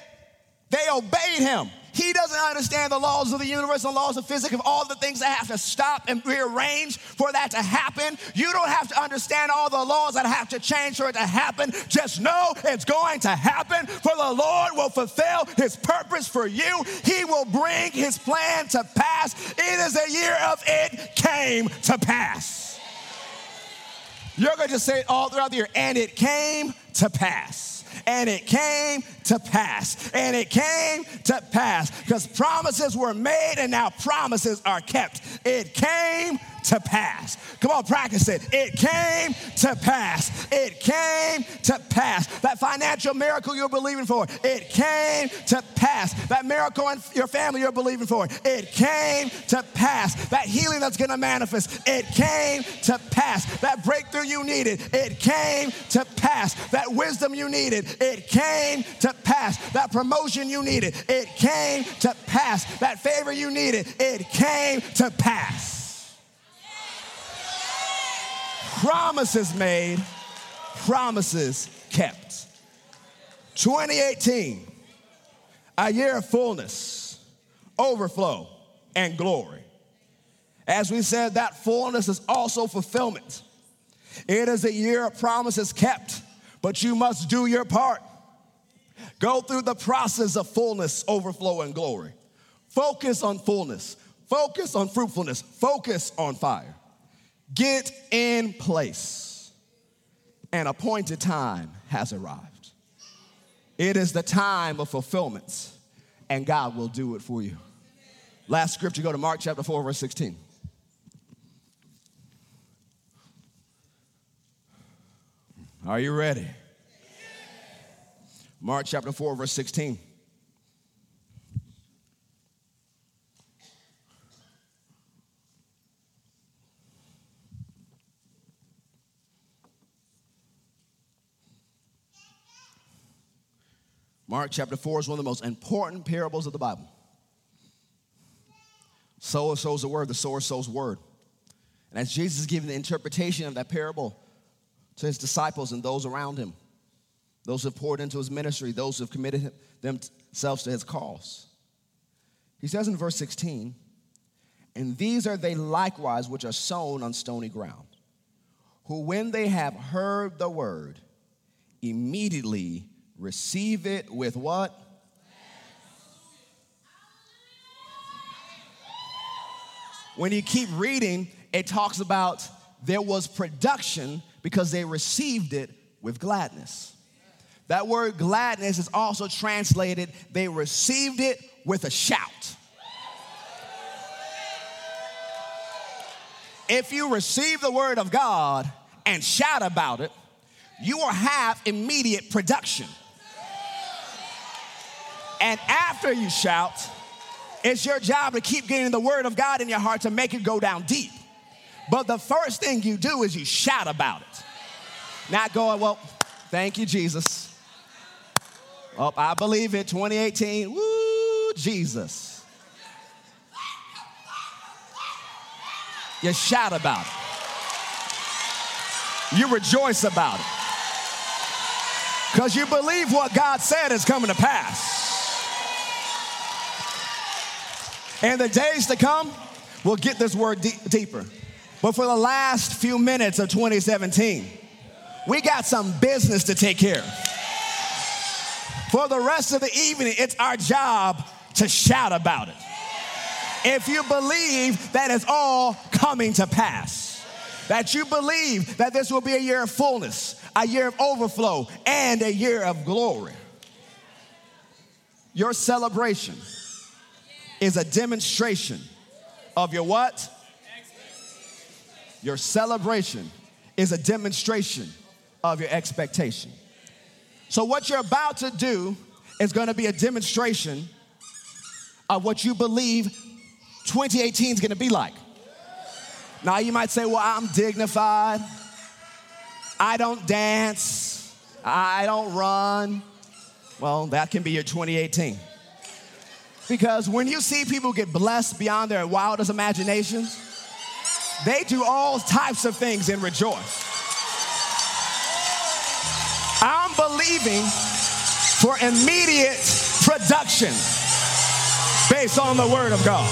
B: they obeyed him. He doesn't understand the laws of the universe and laws of physics of all the things that have to stop and rearrange for that to happen. You don't have to understand all the laws that have to change for it to happen. Just know it's going to happen, for the Lord will fulfill his purpose for you. He will bring his plan to pass. It is a year of it came to pass. You're going to say it all throughout the year, and it came to pass and it came to pass. And it came to pass because promises were made and now promises are kept. It came to pass. Come on, practice it. It came to pass. It came to pass. That financial miracle you're believing for, it came to pass. That miracle in your family you're believing for, it came to pass. That healing that's gonna manifest, it came to pass. That breakthrough you needed, it came to pass. That wisdom you needed, it came to pass. That promotion you needed, it came to pass. That favor you needed, it came to pass. Promises made, promises kept. 2018, a year of fullness, overflow, and glory. As we said, that fullness is also fulfillment. It is a year of promises kept, but you must do your part. Go through the process of fullness, overflow, and glory. Focus on fullness, focus on fruitfulness, focus on fire. Get in place. An appointed time has arrived. It is the time of fulfillment, and God will do it for you. Last scripture, go to Mark chapter 4, verse 16. Are you ready? Mark chapter 4, verse 16. Mark chapter 4 is one of the most important parables of the Bible. Sower sows the word, the sower sows word. And as Jesus is giving the interpretation of that parable to his disciples and those around him, those who have poured into his ministry, those who have committed themselves to his cause. He says in verse 16, and these are they likewise which are sown on stony ground, who when they have heard the word, immediately receive it with what? When you keep reading, it talks about there was production because they received it with gladness. That word gladness is also translated, they received it with a shout. If you receive the word of God and shout about it, you will have immediate production. And after you shout, it's your job to keep getting the word of God in your heart to make it go down deep. But the first thing you do is you shout about it. Not going, well, thank you, Jesus. Oh, I believe it, 2018. Woo, Jesus. You shout about it. You rejoice about it. Because you believe what God said is coming to pass. And the days to come, we'll get this word deep, deeper. But for the last few minutes of 2017, we got some business to take care of. For the rest of the evening, it's our job to shout about it. If you believe that it's all coming to pass, that you believe that this will be a year of fullness, a year of overflow, and a year of glory, your celebration is a demonstration of your what? Your celebration is a demonstration of your expectation. So, what you're about to do is going to be a demonstration of what you believe 2018 is going to be like. Now, you might say, Well, I'm dignified, I don't dance, I don't run. Well, that can be your 2018. Because when you see people get blessed beyond their wildest imaginations, they do all types of things and rejoice. I'm believing for immediate production based on the word of God.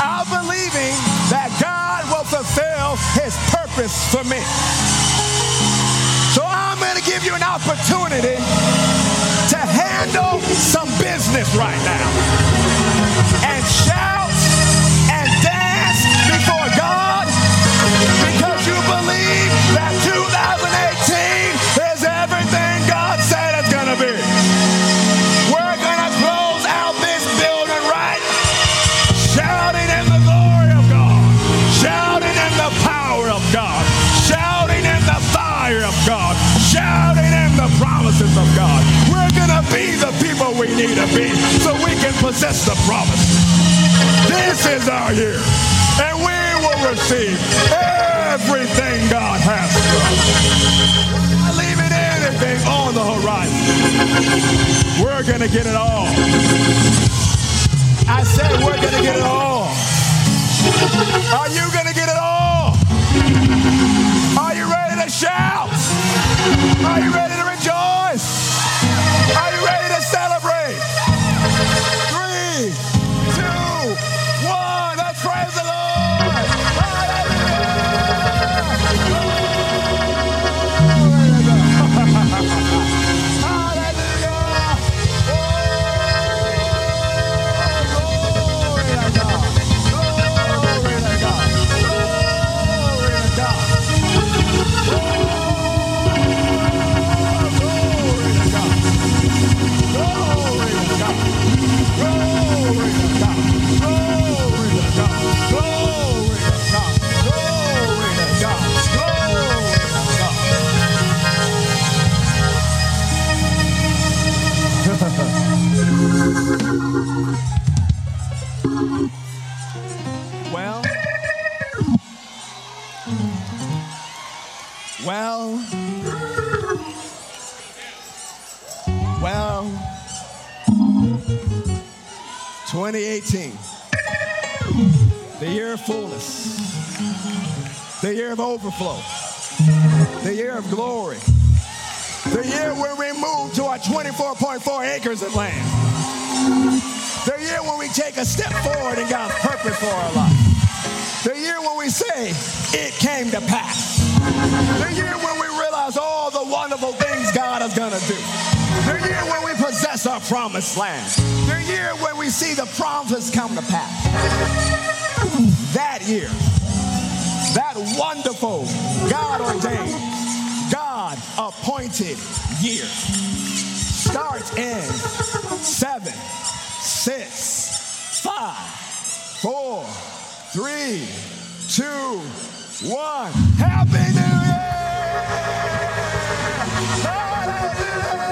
B: I'm believing that God will fulfill his purpose for me. So I'm going to give you an opportunity to handle some business right now. And shout and dance before God because you believe that 2018 is everything God said it's gonna be. We're gonna close out this building right, shouting in the glory of God, shouting in the power of God, shouting in the fire of God, shouting in the promises of God need to be so we can possess the promise. This is our year, and we will receive everything God has for us. Not leaving anything on the horizon. We're going to get it all. I said we're going to get it all. Are you going to get it all? Are you ready to shout? Are you ready to 2018, the year of fullness, the year of overflow, the year of glory, the year when we move to our 24.4 acres of land, the year when we take a step forward in God's purpose for our life, the year when we say, it came to pass. The year when we realize all the wonderful things God is going to do. The year when we possess our promised land. The year when we see the promises come to pass. That year, that wonderful, God ordained, God appointed year starts in seven, six, five, four, three, two, one. Happy New Year! Hallelujah!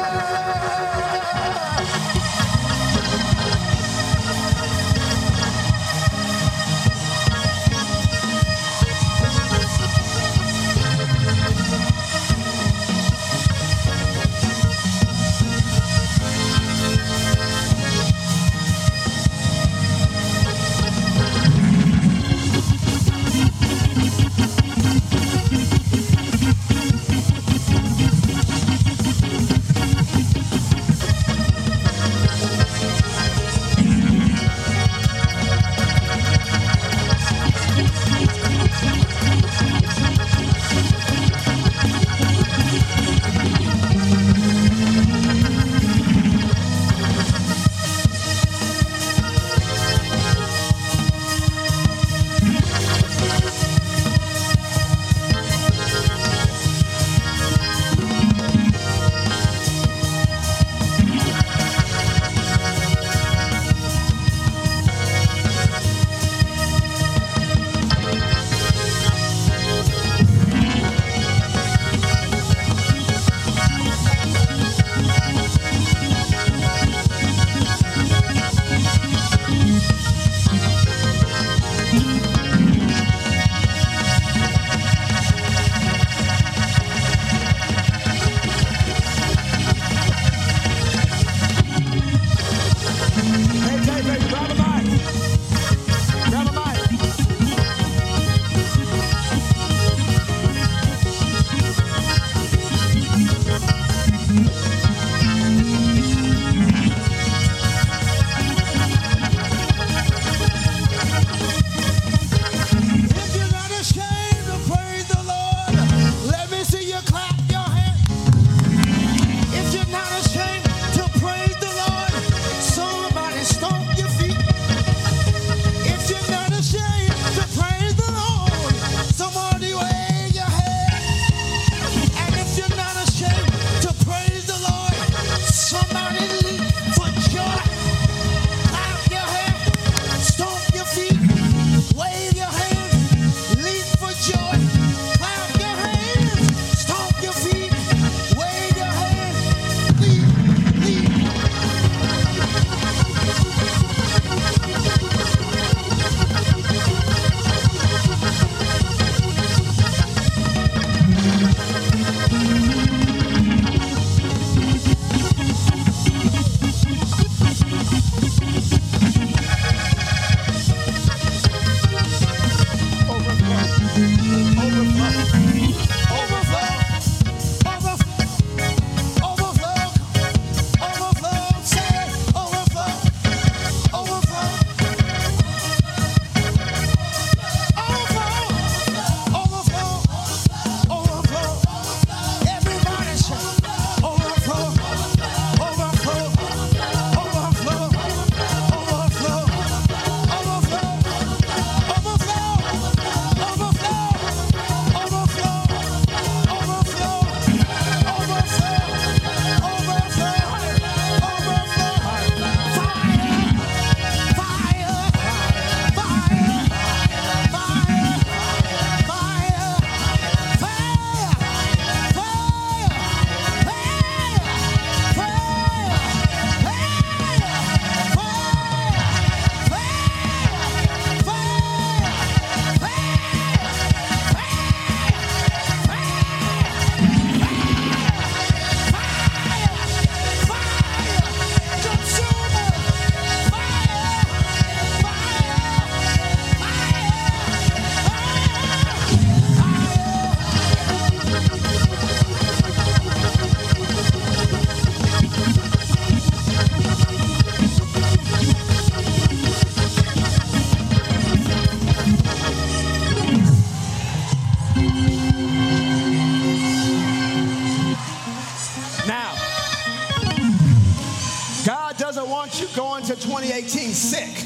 B: 2018 sick.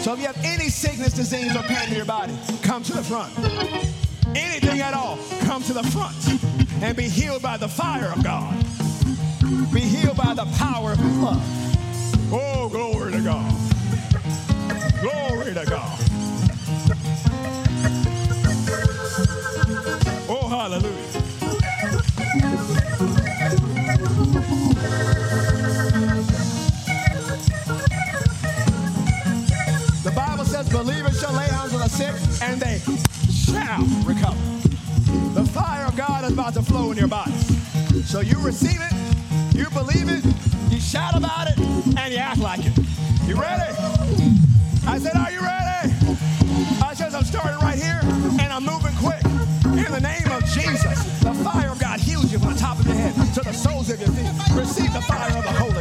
B: So if you have any sickness, disease, or pain in your body, come to the front. Anything at all, come to the front and be healed by the fire of God. Be healed by the power of love. Oh, glory to God. Glory to God. Sick and they shall recover. The fire of God is about to flow in your body. So you receive it, you believe it, you shout about it, and you act like it. You ready? I said, Are you ready? I said, I'm starting right here, and I'm moving quick. In the name of Jesus, the fire of God heals you from the top of your head to the soles of your feet. Receive the fire of the Holy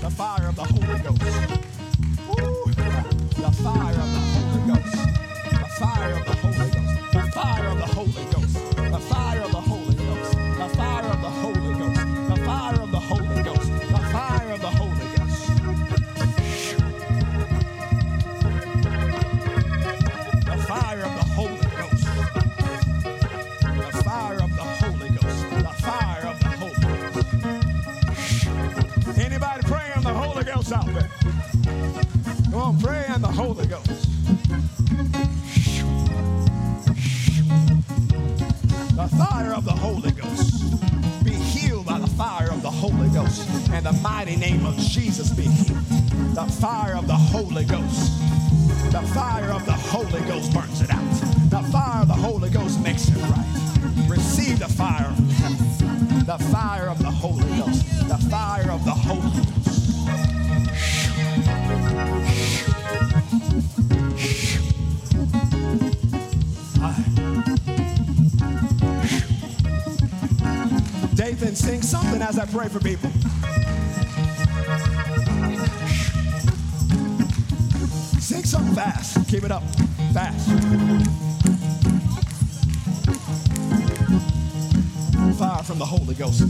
B: the fire of the Holy Ghost. Woo! The fire of the Holy Ghost. The fire of the Holy Ghost. The fire of the Holy Ghost. And the mighty name of Jesus be. The fire of the Holy Ghost. The fire of the Holy Ghost burns it out. The fire of the Holy Ghost makes it right. Receive the fire of. The fire of the Holy Ghost. The fire of the Holy Ghost. Dathan, sing something as I pray for people. Sing something fast. Keep it up. Fast. Fire from the Holy Ghost.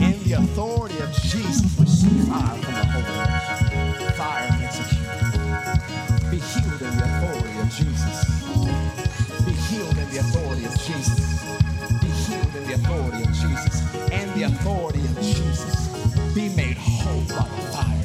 B: In the authority of Jesus, receive fire from the Holy Ghost. Fire it. Be healed in the authority of Jesus. Be healed in the authority of Jesus. Be healed in the authority of Jesus. And the authority of Jesus. Be made whole by the fire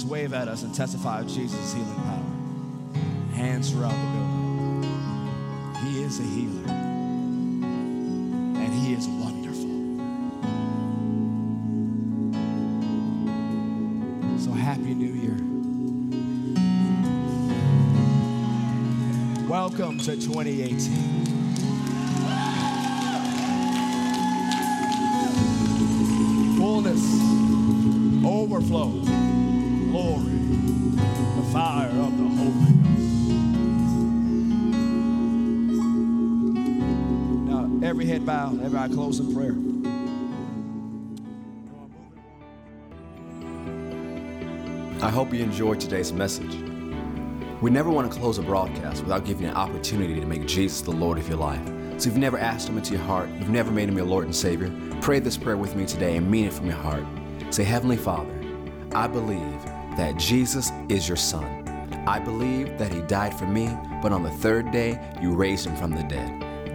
B: just wave at us and testify of Jesus' healing power. Hands throughout the building. He is a healer, and He is wonderful. So, Happy New Year. Welcome to 2018. Every head bowed, every eye closed in prayer.
A: I hope you enjoyed today's message. We never want to close a broadcast without giving you an opportunity to make Jesus the Lord of your life. So if you've never asked Him into your heart, you've never made Him your Lord and Savior, pray this prayer with me today and mean it from your heart. Say, Heavenly Father, I believe that Jesus is your Son. I believe that He died for me, but on the third day, you raised Him from the dead.